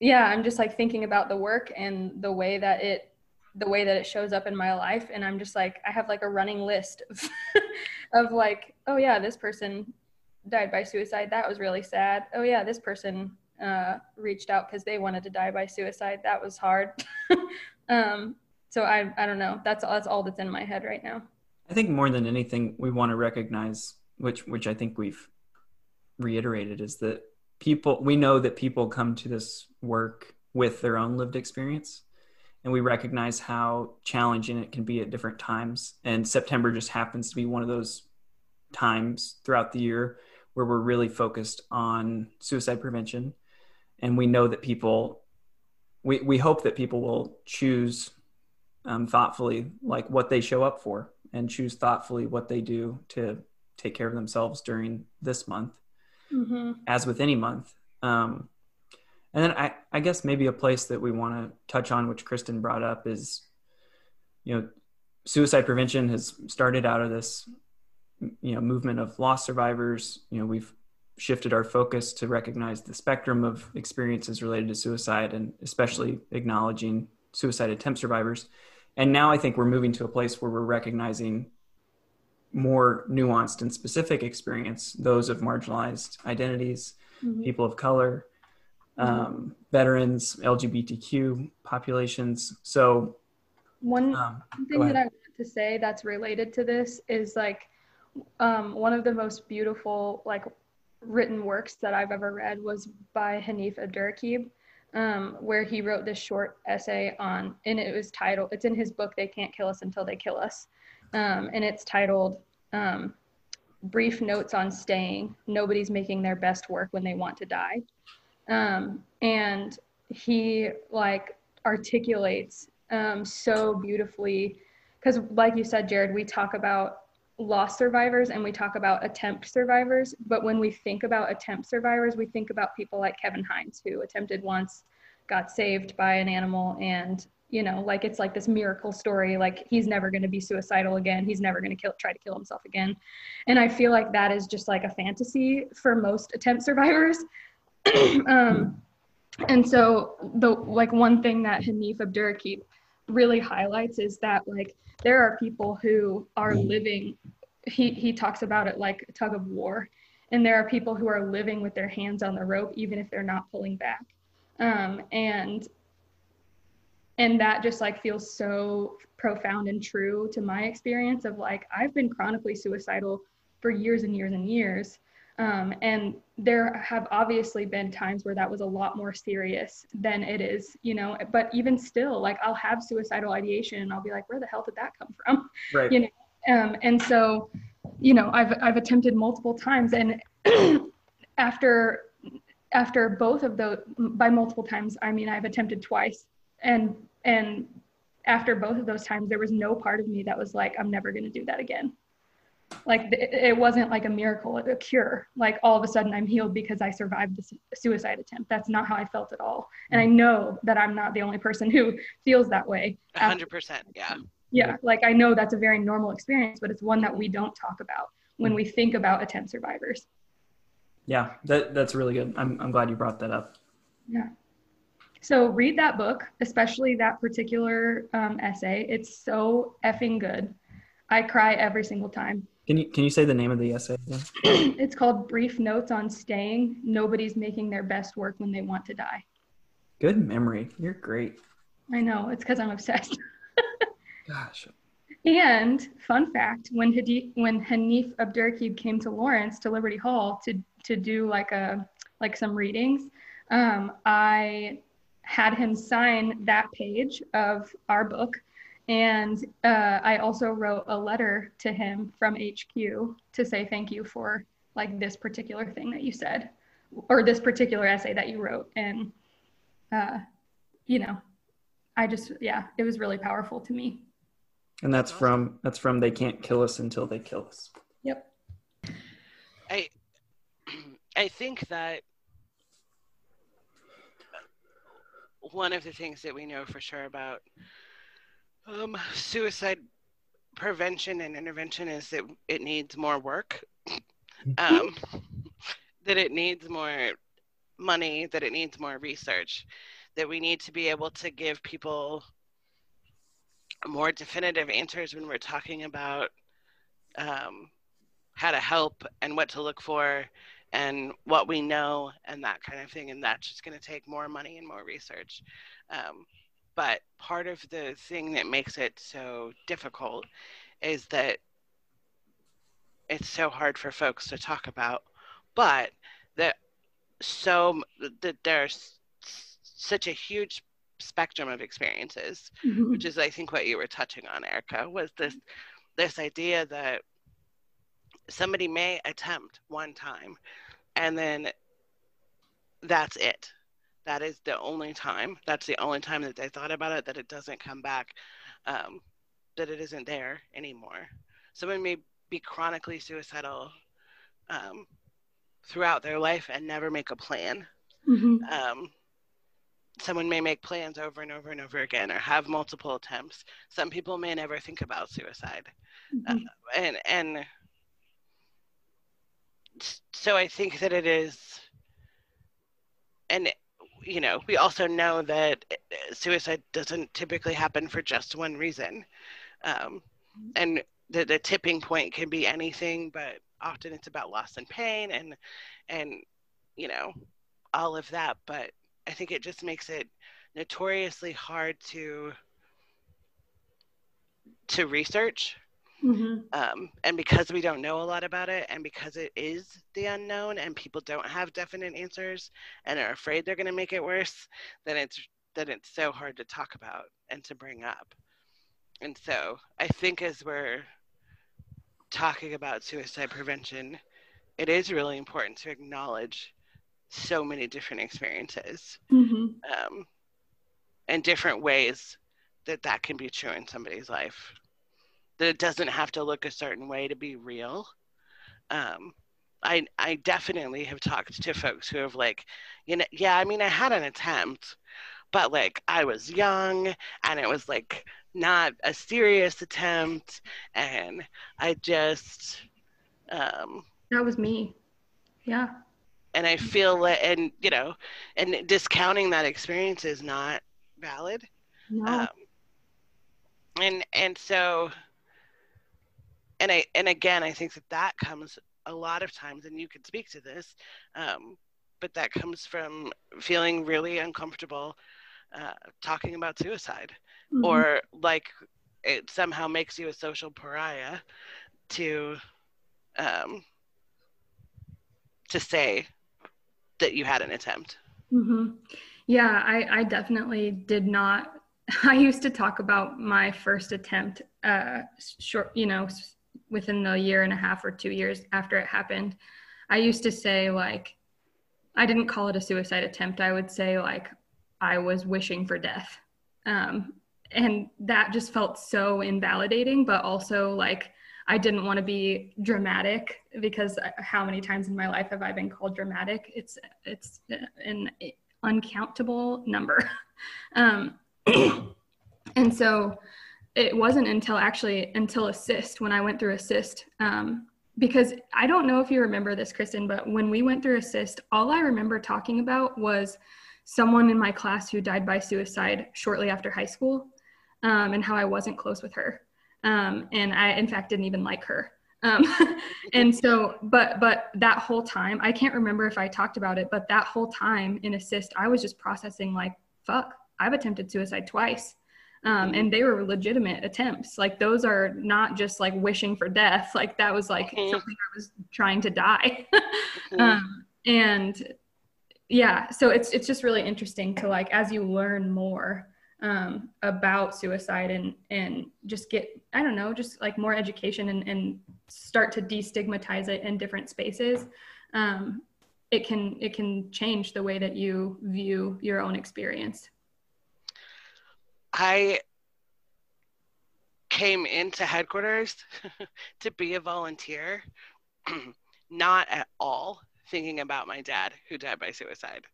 yeah, I'm just like thinking about the work and the way that it, the way that it shows up in my life, and I'm just like, I have like a running list of, of like, oh yeah, this person died by suicide. That was really sad. Oh yeah, this person uh, reached out because they wanted to die by suicide. That was hard. um, so I, I don't know. That's that's all that's in my head right now. I think more than anything, we want to recognize, which which I think we've reiterated, is that people we know that people come to this work with their own lived experience, and we recognize how challenging it can be at different times. And September just happens to be one of those times throughout the year where we're really focused on suicide prevention, and we know that people. We, we hope that people will choose um, thoughtfully like what they show up for and choose thoughtfully what they do to take care of themselves during this month Mm-hmm. as with any month um, and then I, I guess maybe a place that we want to touch on which kristen brought up is you know suicide prevention has started out of this you know movement of loss survivors. You know we've shifted our focus to recognize the spectrum of experiences related to suicide and especially acknowledging suicide attempt survivors. And now i think we're moving to a place where we're recognizing more nuanced and specific experience those of marginalized identities Mm-hmm. people of color um, veterans lgbtq populations. So One um, thing that I want to say that's related to this is like um, one of the most beautiful like written works that I've ever read was by Hanif Abdurraqib, um, where he wrote this short essay on, and it was titled, it's in his book, They Can't Kill Us Until They Kill Us. Um, and it's titled um, Brief Notes on Staying Nobody's Making Their Best Work When They Want to Die. Um, and he like articulates um, so beautifully because like you said jared we talk about loss survivors and we talk about attempt survivors but when we think about attempt survivors we think about people like kevin hines who attempted once got saved by an animal and you know like it's like this miracle story like he's never going to be suicidal again he's never going to kill try to kill himself again. And i feel like that is just like a fantasy for most attempt survivors. Um, and so the like one thing that hanif abdurraqib really highlights is that like there are people who are living he he talks about it like a tug of war and there are people who are living with their hands on the rope even if they're not pulling back. Um, and and that just like feels so profound and true to my experience of like i've been chronically suicidal for years and years and years um, and there have obviously been times where that was a lot more serious than it is you know but even still like i'll have suicidal ideation and i'll be like where the hell did that come from? Right. You know um, and so you know i've i've attempted multiple times and after after both of those by multiple times i mean i've attempted twice and and after both of those times there was no part of me that was like i'm never going to do that again like it wasn't like a miracle a cure. Like all of a sudden i'm healed because i survived the suicide attempt. That's not how i felt at all. And i know that i'm not the only person who feels that way. 100% yeah. Yeah like i know that's a very normal experience but it's one that we don't talk about when we think about attempt survivors. Yeah that, that's really good. I'm, I'm glad you brought that up. Yeah. So read that book, especially that particular um, essay. It's so effing good. I cry every single time. Can you can you say the name of the essay again? it's called Brief Notes on Staying. Nobody's making their best work when they want to die. Good memory. You're great. I know. It's because I'm obsessed. Gosh. And fun fact: when Hadi- when Hanif Abdurraqib came to Lawrence to Liberty Hall to to do like a like some readings, um, I had him sign that page of our book. And uh, I also wrote a letter to him from HQ to say thank you for like this particular thing that you said, or this particular essay that you wrote. And, uh, you know, I just, yeah, it was really powerful to me. And that's from, that's from They Can't Kill Us Until They Kill Us. Yep. I, I think that one of the things that we know for sure about um, suicide prevention and intervention is that it needs more work, um, that it needs more money, that it needs more research, that we need to be able to give people more definitive answers when we're talking about um, how to help and what to look for and what we know and that kind of thing. And that's just going to take more money and more research. Um, but part of the thing that makes it so difficult is that it's so hard for folks to talk about, but that so that there's such a huge spectrum of experiences, mm-hmm. which is I think what you were touching on, Erica, was this this idea that somebody may attempt one time and then that's it that is the only time that's the only time that they thought about it that it doesn't come back um, that it isn't there anymore someone may be chronically suicidal um, throughout their life and never make a plan mm-hmm. um, someone may make plans over and over and over again or have multiple attempts some people may never think about suicide mm-hmm. uh, and and so I think that it is, and you know, we also know that suicide doesn't typically happen for just one reason, um, and the the tipping point can be anything, but often it's about loss and pain, and and you know, all of that. But I think it just makes it notoriously hard to to research Mm-hmm. Um, and because we don't know a lot about it, and because it is the unknown, and people don't have definite answers, and are afraid they're going to make it worse, then it's then it's so hard to talk about and to bring up. And so I think as we're talking about suicide prevention, it is really important to acknowledge so many different experiences mm-hmm. um, and different ways that that can be true in somebody's life that it doesn't have to look a certain way to be real. Um, I I definitely have talked to folks who have like, you know, yeah, I mean, I had an attempt, but like I was young and it was like not a serious attempt, and I just. Um, that was me. Yeah. And I feel that, and you know, and discounting that experience is not valid. No. Um, and and so and I and again I think that that comes a lot of times and you can speak to this um, but that comes from feeling really uncomfortable uh, talking about suicide mm-hmm. or like it somehow makes you a social pariah to um, to say that you had an attempt mm-hmm. yeah I, I definitely did not I used to talk about my first attempt, uh, short, you know, within the year and a half or two years after it happened. I used to say like, I didn't call it a suicide attempt. I would say like, I was wishing for death, um, and that just felt so invalidating. But also like, I didn't want to be dramatic because uh, how many times in my life have I been called dramatic? It's it's an uncountable number. um, and so it wasn't until actually until ASIST when I went through ASIST. Um, because I don't know if you remember this, Kristen, but when we went through ASIST, all I remember talking about was someone in my class who died by suicide shortly after high school um, and how I wasn't close with her. Um, and I, in fact, didn't even like her. Um, and so, but, but that whole time, I can't remember if I talked about it, but that whole time in ASIST, I was just processing like, fuck, I've attempted suicide twice. Um, mm-hmm. and they were legitimate attempts. Like those are not just like wishing for death. Like that was like mm-hmm. something I was trying to die. mm-hmm. um, and yeah, so it's it's just really interesting to like as you learn more um, about suicide and and just get I don't know just like more education and, and start to destigmatize it in different spaces. Um, it can it can change the way that you view your own experience. I came into headquarters to be a volunteer, not at all thinking about my dad who died by suicide.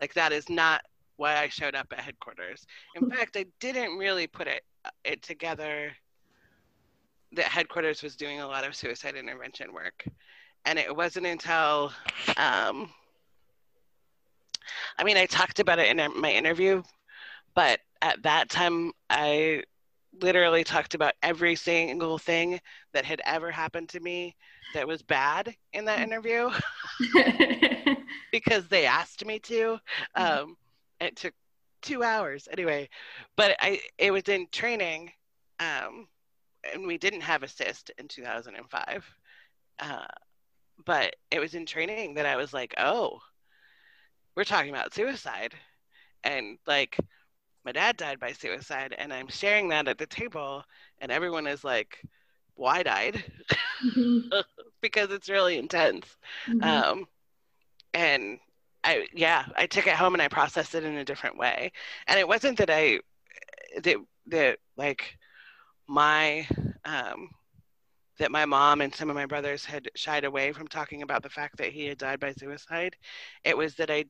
Like that is not why I showed up at headquarters. In fact, I didn't really put it it together that headquarters was doing a lot of suicide intervention work, and it wasn't until um, I mean, I talked about it in my interview, but at that time, I literally talked about every single thing that had ever happened to me that was bad in that interview because they asked me to. Mm-hmm. Um, it took two hours anyway, but I it was in training, um, and we didn't have ASIST in 2005. Uh, but it was in training that I was like, oh, we're talking about suicide, and like my dad died by suicide and i'm sharing that at the table and everyone is like wide-eyed mm-hmm. because it's really intense mm-hmm. um, and i yeah i took it home and i processed it in a different way and it wasn't that i that that like my um, that my mom and some of my brothers had shied away from talking about the fact that he had died by suicide it was that i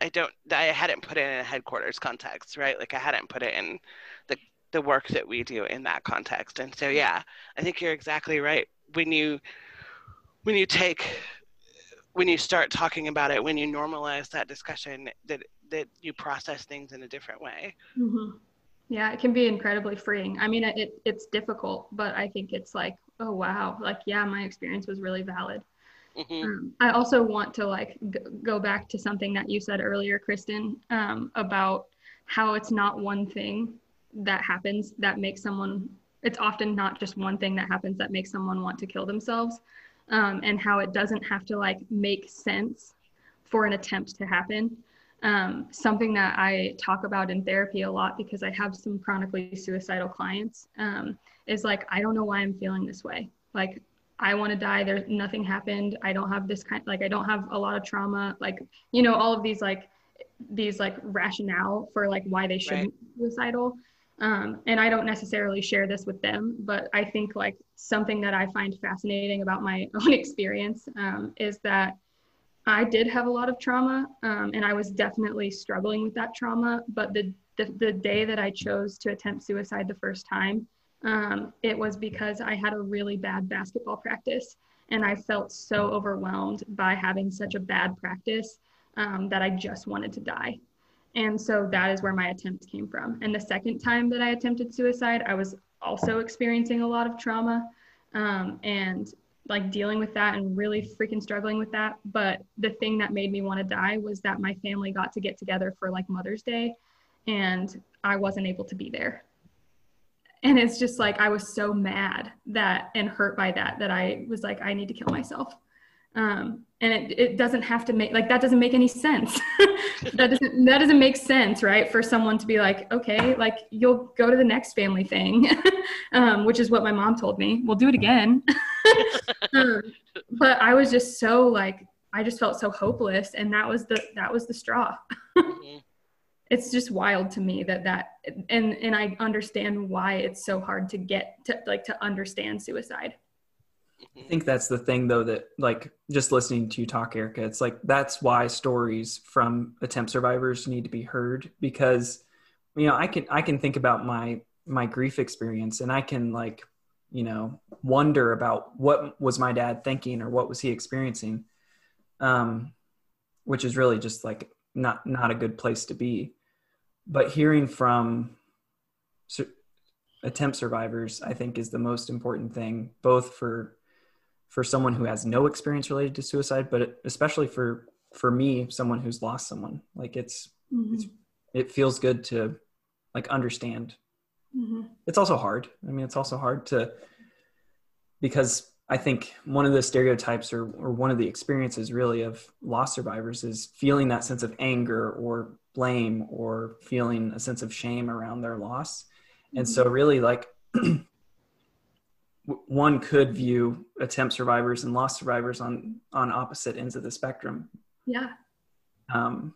I don't I hadn't put it in a headquarters context, right? Like I hadn't put it in the the work that we do in that context. And so yeah, I think you're exactly right. When you when you take when you start talking about it, when you normalize that discussion, that that you process things in a different way. Mm-hmm. Yeah, it can be incredibly freeing. I mean, it, it's difficult, but I think it's like, oh wow, like yeah, my experience was really valid. Mm-hmm. Um, I also want to like g- go back to something that you said earlier, Kristen, um, about how it's not one thing that happens that makes someone. It's often not just one thing that happens that makes someone want to kill themselves, um, and how it doesn't have to like make sense for an attempt to happen. Um, something that I talk about in therapy a lot because I have some chronically suicidal clients um, is like I don't know why I'm feeling this way. Like I want to die. There's nothing happened. I don't have this kind like I don't have a lot of trauma. Like you know all of these like these like rationale for like why they shouldn't right. be suicidal. Um, and I don't necessarily share this with them, but I think like something that I find fascinating about my own experience um, is that I did have a lot of trauma, um, and I was definitely struggling with that trauma. But the, the, the day that I chose to attempt suicide the first time, um, it was because I had a really bad basketball practice, and I felt so overwhelmed by having such a bad practice um, that I just wanted to die. And so that is where my attempt came from. And the second time that I attempted suicide, I was also experiencing a lot of trauma. Um, and like dealing with that and really freaking struggling with that. But the thing that made me want to die was that my family got to get together for like Mother's Day and I wasn't able to be there. And it's just like I was so mad that and hurt by that that I was like, I need to kill myself. Um, and it, it doesn't have to make like that doesn't make any sense. That doesn't that doesn't make sense right? For someone to be like okay like you'll go to the next family thing um, which is what my mom told me. We'll do it again. Um, but i was just so like i just felt so hopeless. And that was the that was the straw. Mm-hmm. It's just wild to me that that and and i understand why it's so hard to get to like to understand suicide I think that's the thing though that like just listening to you talk, Erica, it's like that's why stories from attempt survivors need to be heard because you know, I can I can think about my my grief experience and I can like, you know, wonder about what was my dad thinking or what was he experiencing. Um which is really just like not not a good place to be. But hearing from attempt survivors i think is the most important thing both for for someone who has no experience related to suicide, but especially for for me, someone who's lost someone. Like it's, mm-hmm. it's it feels good to like understand. Mm-hmm. It's also hard. I mean, it's also hard to because I think one of the stereotypes or, or one of the experiences really of loss survivors is feeling that sense of anger or blame or feeling a sense of shame around their loss. Mm-hmm. And so really like one could view attempt survivors and loss survivors on on opposite ends of the spectrum yeah um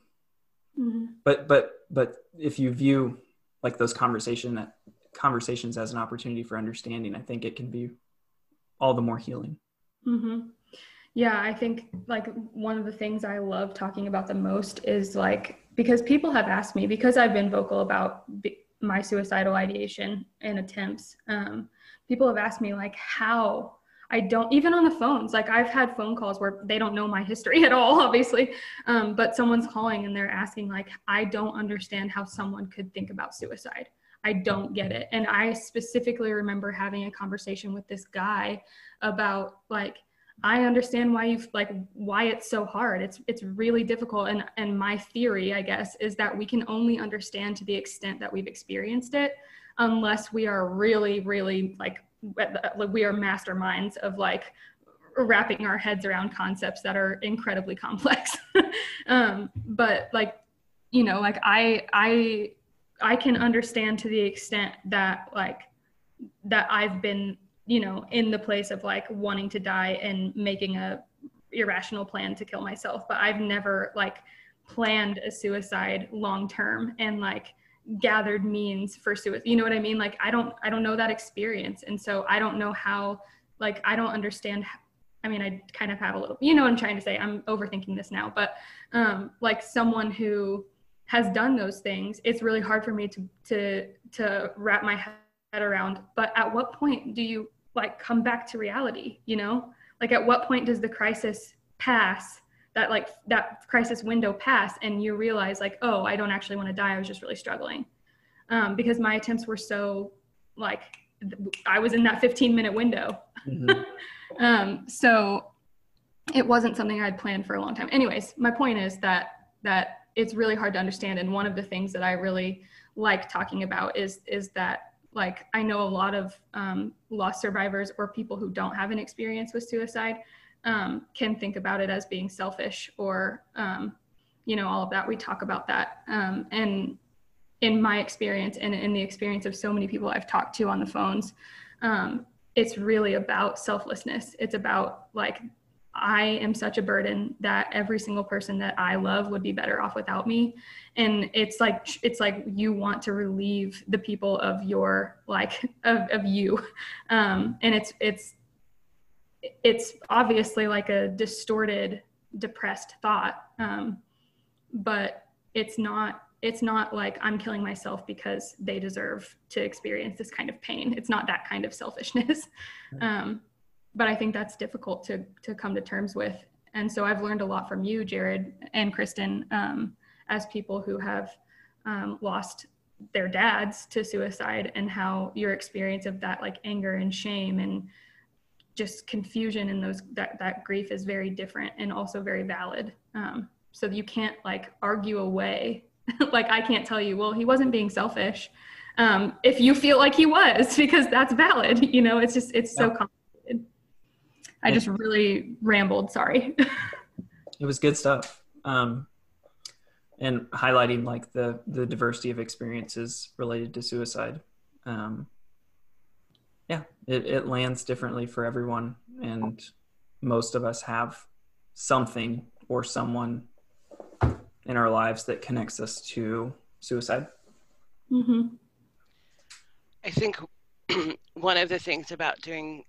mm-hmm. but but but if you view like those conversation that conversations as an opportunity for understanding i think it can be all the more healing mm-hmm. yeah i think like one of the things i love talking about the most is like because people have asked me because i've been vocal about my suicidal ideation and attempts um, people have asked me like how I don't even on the phones. Like I've had phone calls where they don't know my history at all, obviously. Um, but someone's calling and they're asking like, I don't understand how someone could think about suicide. I don't get it. And I specifically remember having a conversation with this guy about like, I understand why you've like why it's so hard. It's it's really difficult. And and my theory, I guess, is that we can only understand to the extent that we've experienced it unless we are really, really like we are masterminds of like wrapping our heads around concepts that are incredibly complex. um, but like, you know, like I, I, I can understand to the extent that like that I've been, you know, in the place of like wanting to die and making a irrational plan to kill myself, but I've never like planned a suicide long term and like gathered means for suicide. You know what i mean? Like i don't i don't know that experience. And so i don't know how like i don't understand i mean i kind of have a little you know what i'm trying to say? I'm overthinking this now but um like someone who has done those things it's really hard for me to to to wrap my head around but at what point do you like come back to reality you know? Like at what point does the crisis pass that like that crisis window pass and you realize like oh i don't actually want to die i was just really struggling? Um, because my attempts were so like i was in that 15 minute window. Mm-hmm. um, so it wasn't something i'd planned for a long time. Anyways my point is that that it's really hard to understand. And one of the things that i really like talking about is is that like i know a lot of um, loss survivors or people who don't have an experience with suicide um, can think about it as being selfish or um, you know all of that. We talk about that um, and in my experience and in the experience of so many people i've talked to on the phones um, it's really about selflessness. It's about like I am such a burden that every single person that I love would be better off without me. And it's like it's like you want to relieve the people of your like of, of you. Um, and it's it's it's obviously like a distorted, depressed thought. Um, but it's not it's not like I'm killing myself because they deserve to experience this kind of pain. It's not that kind of selfishness. Um, but I think that's difficult to to come to terms with. And so I've learned a lot from you, Jared and Kristen, um, as people who have um, lost their dads to suicide, and how your experience of that, like anger and shame and just confusion and those that that grief is very different and also very valid. Um, so you can't like argue away. like I can't tell you, well, he wasn't being selfish. Um, if you feel like he was, because that's valid. You know, it's just it's so complicated I just really rambled. Sorry. it was good stuff. Um, and highlighting like the the diversity of experiences related to suicide. Um, yeah, it, it lands differently for everyone, and most of us have something or someone in our lives that connects us to suicide. Mm-hmm. I think one of the things about doing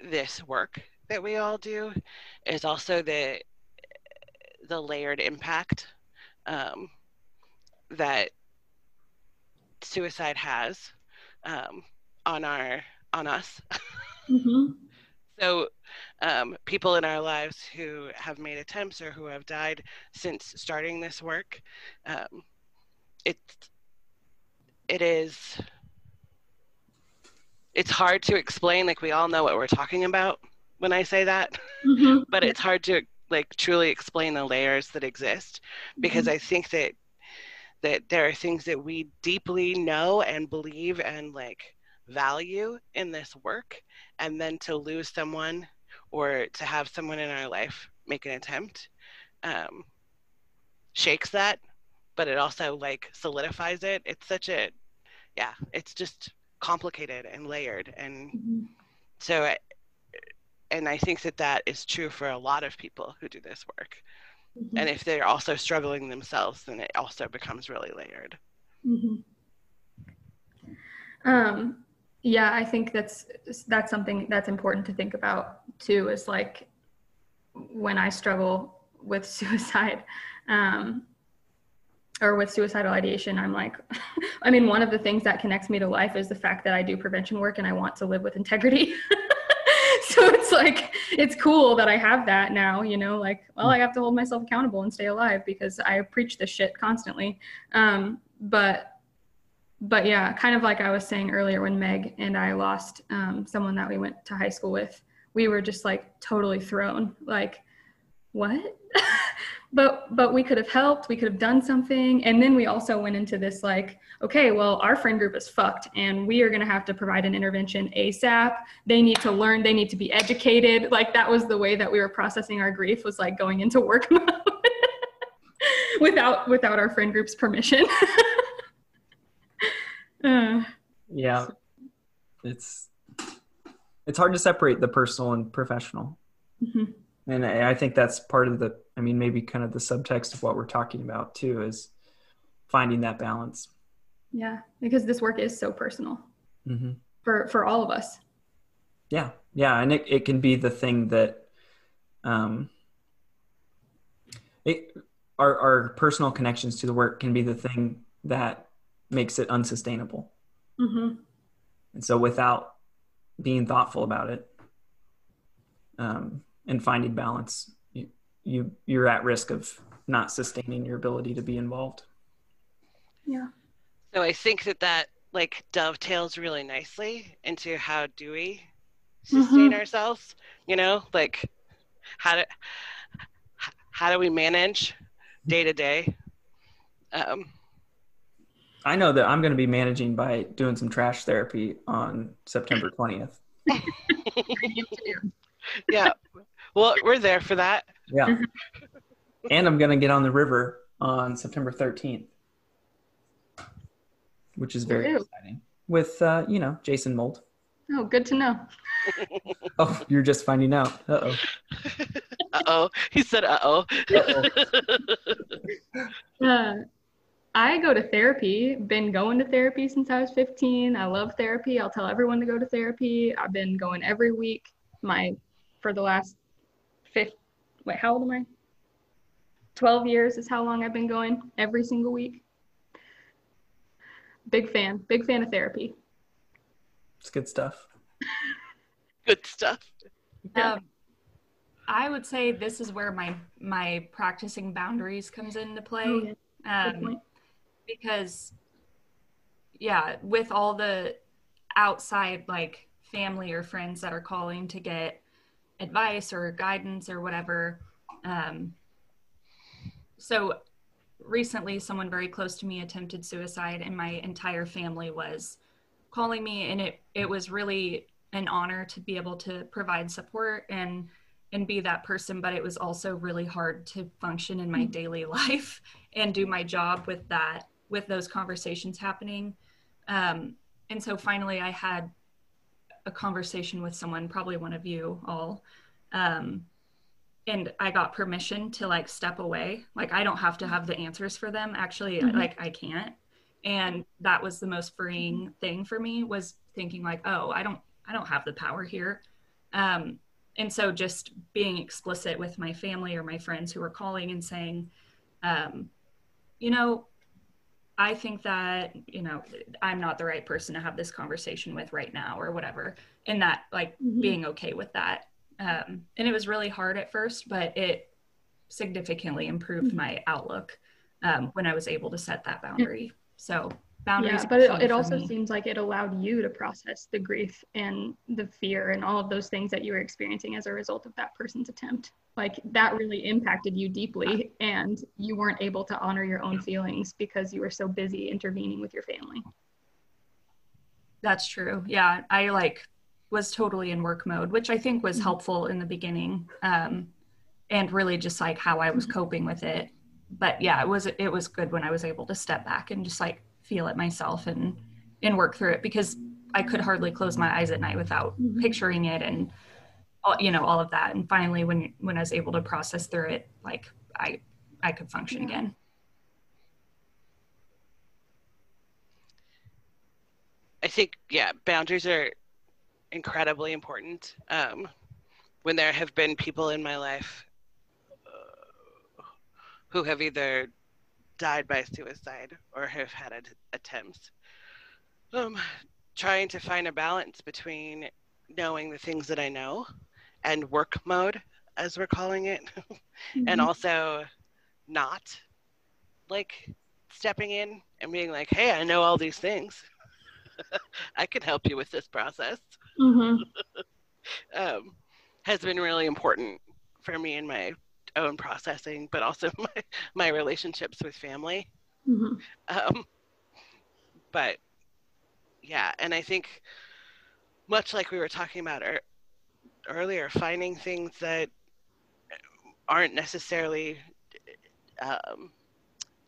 this work that we all do is also the the layered impact um, that suicide has um, on our on us. Mm-hmm. so um, people in our lives who have made attempts or who have died since starting this work, um, it it is it's hard to explain. Like we all know what we're talking about when I say that, mm-hmm. but it's hard to like truly explain the layers that exist because mm-hmm. I think that that there are things that we deeply know and believe and like value in this work and then to lose someone or to have someone in our life make an attempt um, shakes that but it also like solidifies it it's such a yeah it's just complicated and layered and mm-hmm. so and I think that that is true for a lot of people who do this work. Mm-hmm. And if they're also struggling themselves, then it also becomes really layered. Mm-hmm. Um, yeah, I think that's that's something that's important to think about too. Is like when I struggle with suicide, um, or with suicidal ideation, I'm like, I mean, one of the things that connects me to life is the fact that I do prevention work and I want to live with integrity. so it's like it's cool that I have that now, you know, like, well, I have to hold myself accountable and stay alive because I preach this shit constantly. Um, but but yeah, kind of like I was saying earlier when Meg and I lost um, someone that we went to high school with, we were just like totally thrown. Like, what? but but we could have helped we could have done something. And then we also went into this like okay well our friend group is fucked and we are going to have to provide an intervention asap they need to learn they need to be educated. Like that was the way that we were processing our grief was like going into work mode without without our friend group's permission. Uh, yeah. it's it's hard to separate the personal and professional. Mm-hmm. And I think that's part of the, I mean, maybe kind of the subtext of what we're talking about too is finding that balance. Yeah, because this work is so personal mm-hmm. for for all of us. Yeah, yeah, and it it can be the thing that, um, it our our personal connections to the work can be the thing that makes it unsustainable. Mm-hmm. And so, without being thoughtful about it, um, and finding balance, you, you you're at risk of not sustaining your ability to be involved. Yeah. So I think that that like dovetails really nicely into how do we sustain mm-hmm. ourselves? You know, like how do how do we manage day to day? Um, I know that I'm going to be managing by doing some trash therapy on September 20th. yeah. Well, we're there for that. Yeah. and I'm going to get on the river on September 13th, which is very Ew. exciting with, uh, you know, Jason Mold. Oh, good to know. oh, you're just finding out. Uh oh. Uh oh. He said, uh oh. Uh, I go to therapy. Been going to therapy since I was 15. I love therapy. I'll tell everyone to go to therapy. I've been going every week. My for the last fifth. Wait, how old am I? 12 years is how long I've been going every single week. Big fan. Big fan of therapy. It's good stuff. Good stuff. Yeah. Um, I would say this is where my my practicing boundaries comes into play. Oh, yeah. Um, because yeah with all the outside like family or friends that are calling to get advice or guidance or whatever. Um, so recently someone very close to me attempted suicide and my entire family was calling me and it it was really an honor to be able to provide support and and be that person but it was also really hard to function in my daily life and do my job with that with those conversations happening. Um, and so finally i had a conversation with someone probably one of you all. Um, and i got permission to like step away. Like i don't have to have the answers for them. Actually Mhm. like i can't. And that was the most freeing thing for me was thinking like oh i don't i don't have the power here. Um, and so just being explicit with my family or my friends who were calling and saying um, you know i think that you know i'm not the right person to have this conversation with right now or whatever and that like Mhm. being okay with that um, and it was really hard at first but it significantly improved Mhm. my outlook um, when i was able to set that boundary so boundaries Yeah, but it, it also me. seems like it allowed you to process the grief and the fear and all of those things that you were experiencing as a result of that person's attempt. Like that really impacted you deeply, and you weren't able to honor your own feelings because you were so busy intervening with your family. That's true. Yeah, I like was totally in work mode, which I think was Mhm. helpful in the beginning, um, and really just like how I was coping with it. But yeah, it was it was good when I was able to step back and just like feel it myself and and work through it because I could hardly close my eyes at night without Mhm. picturing it and all, you know all of that. And finally, when when I was able to process through it, like I I could function Yeah. again. I think, yeah, boundaries are incredibly important. Um, when there have been people in my life uh, who have either died by suicide or have had ad- attempts, um, trying to find a balance between knowing the things that I know and work mode, as we're calling it, and Mhm. also not like stepping in and being like, hey, I know all these things. I can help you with this process. Mhm. Um, has been really important for me in my own processing, but also my, my relationships with family. Mhm. Um, but yeah, and I think much like we were talking about er- earlier, finding things that aren't necessarily um,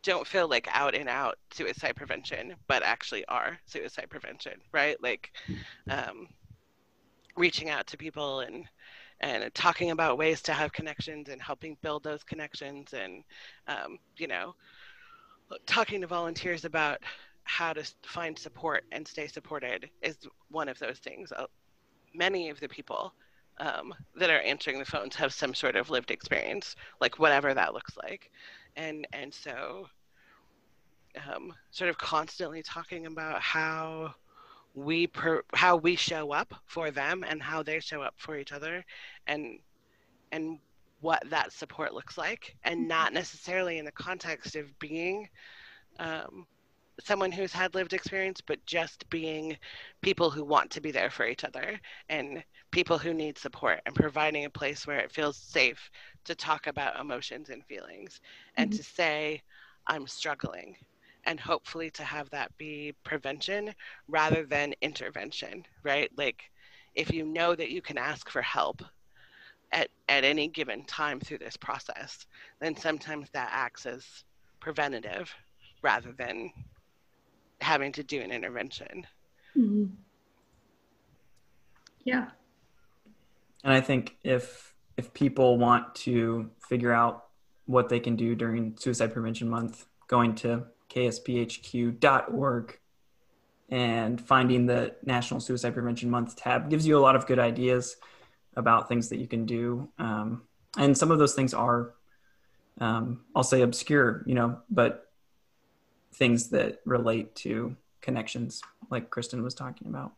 don't feel like out and out suicide prevention, but actually are suicide prevention, right? Like um, reaching out to people and and talking about ways to have connections and helping build those connections and um, you know talking to volunteers about how to find support and stay supported is one of those things. Uh, many of the people um, that are answering the phones have some sort of lived experience, like whatever that looks like, and and so um, sort of constantly talking about how we per, how we show up for them and how they show up for each other, and and what that support looks like, and not necessarily in the context of being um, someone who's had lived experience, but just being people who want to be there for each other and people who need support and providing a place where it feels safe to talk about emotions and feelings and to say, I'm struggling. And hopefully to have that be prevention rather than intervention, right? Like if you know that you can ask for help at, at any given time through this process, then sometimes that acts as preventative rather than having to do an intervention. Mhm. Yeah. And I think if if people want to figure out what they can do during Suicide Prevention Month, going to ksphq.org and finding the National Suicide Prevention Month tab gives you a lot of good ideas about things that you can do. Um, and some of those things are, um, I'll say, obscure, you know, but things that relate to connections, like Kristen was talking about.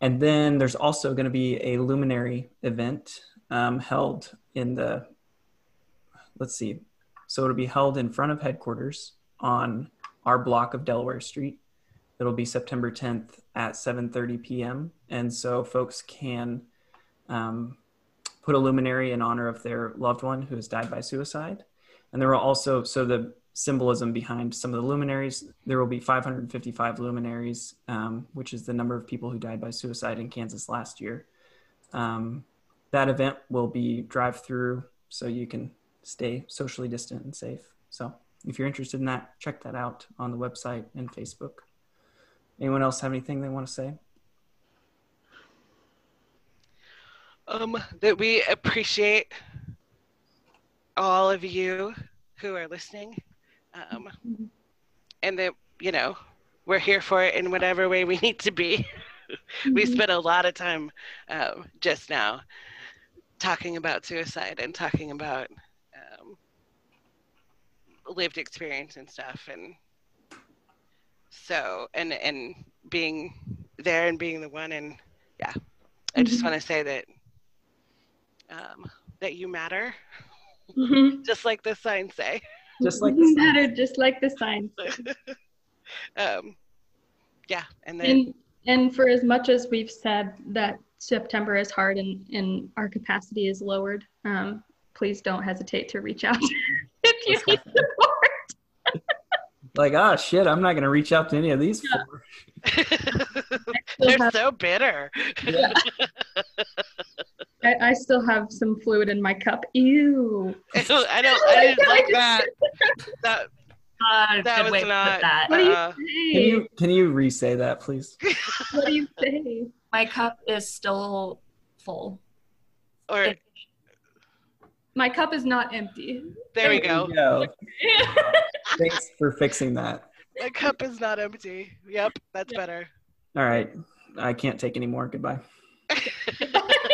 And then there's also going to be a luminary event um, held in the, let's see, so it'll be held in front of headquarters on our block of Delaware Street. It'll be September 10th at 7:30 p.m. And so folks can um, put a luminary in honor of their loved one who has died by suicide. And there will also so the symbolism behind some of the luminaries. There will be 555 luminaries, um, which is the number of people who died by suicide in Kansas last year. Um, that event will be drive through, so you can stay socially distant and safe. So if you're interested in that, check that out on the website and Facebook. Anyone else have anything they want to say? Um, that we appreciate all of you who are listening, um, and that you know we're here for it in whatever way we need to be. we Mhm. spent a lot of time um, just now talking about suicide and talking about lived experience and stuff and so and and being there and being the one and yeah. I just Mhm. want to say that um, that you matter. Mhm. just like the signs say. Just like You matter, just like the signs. Um, yeah and then And and for as much as we've said that September is hard and, and our capacity is lowered, um, please don't hesitate to reach out. if you need support. Like, ah, shit, I'm not going to reach out to any of these Yeah. four. they're have- so bitter Yeah. I, I still have some fluid in my cup. Ew. i don't i didn't like that that Uh, That was not- that. What do you Uh, Can say? you can you re-say that, please? What do you say? My cup is still full. or My cup is not empty. there we go you go. Thanks for fixing that. my cup is not empty yep that's Yeah. better All right, I can't take any more. Goodbye.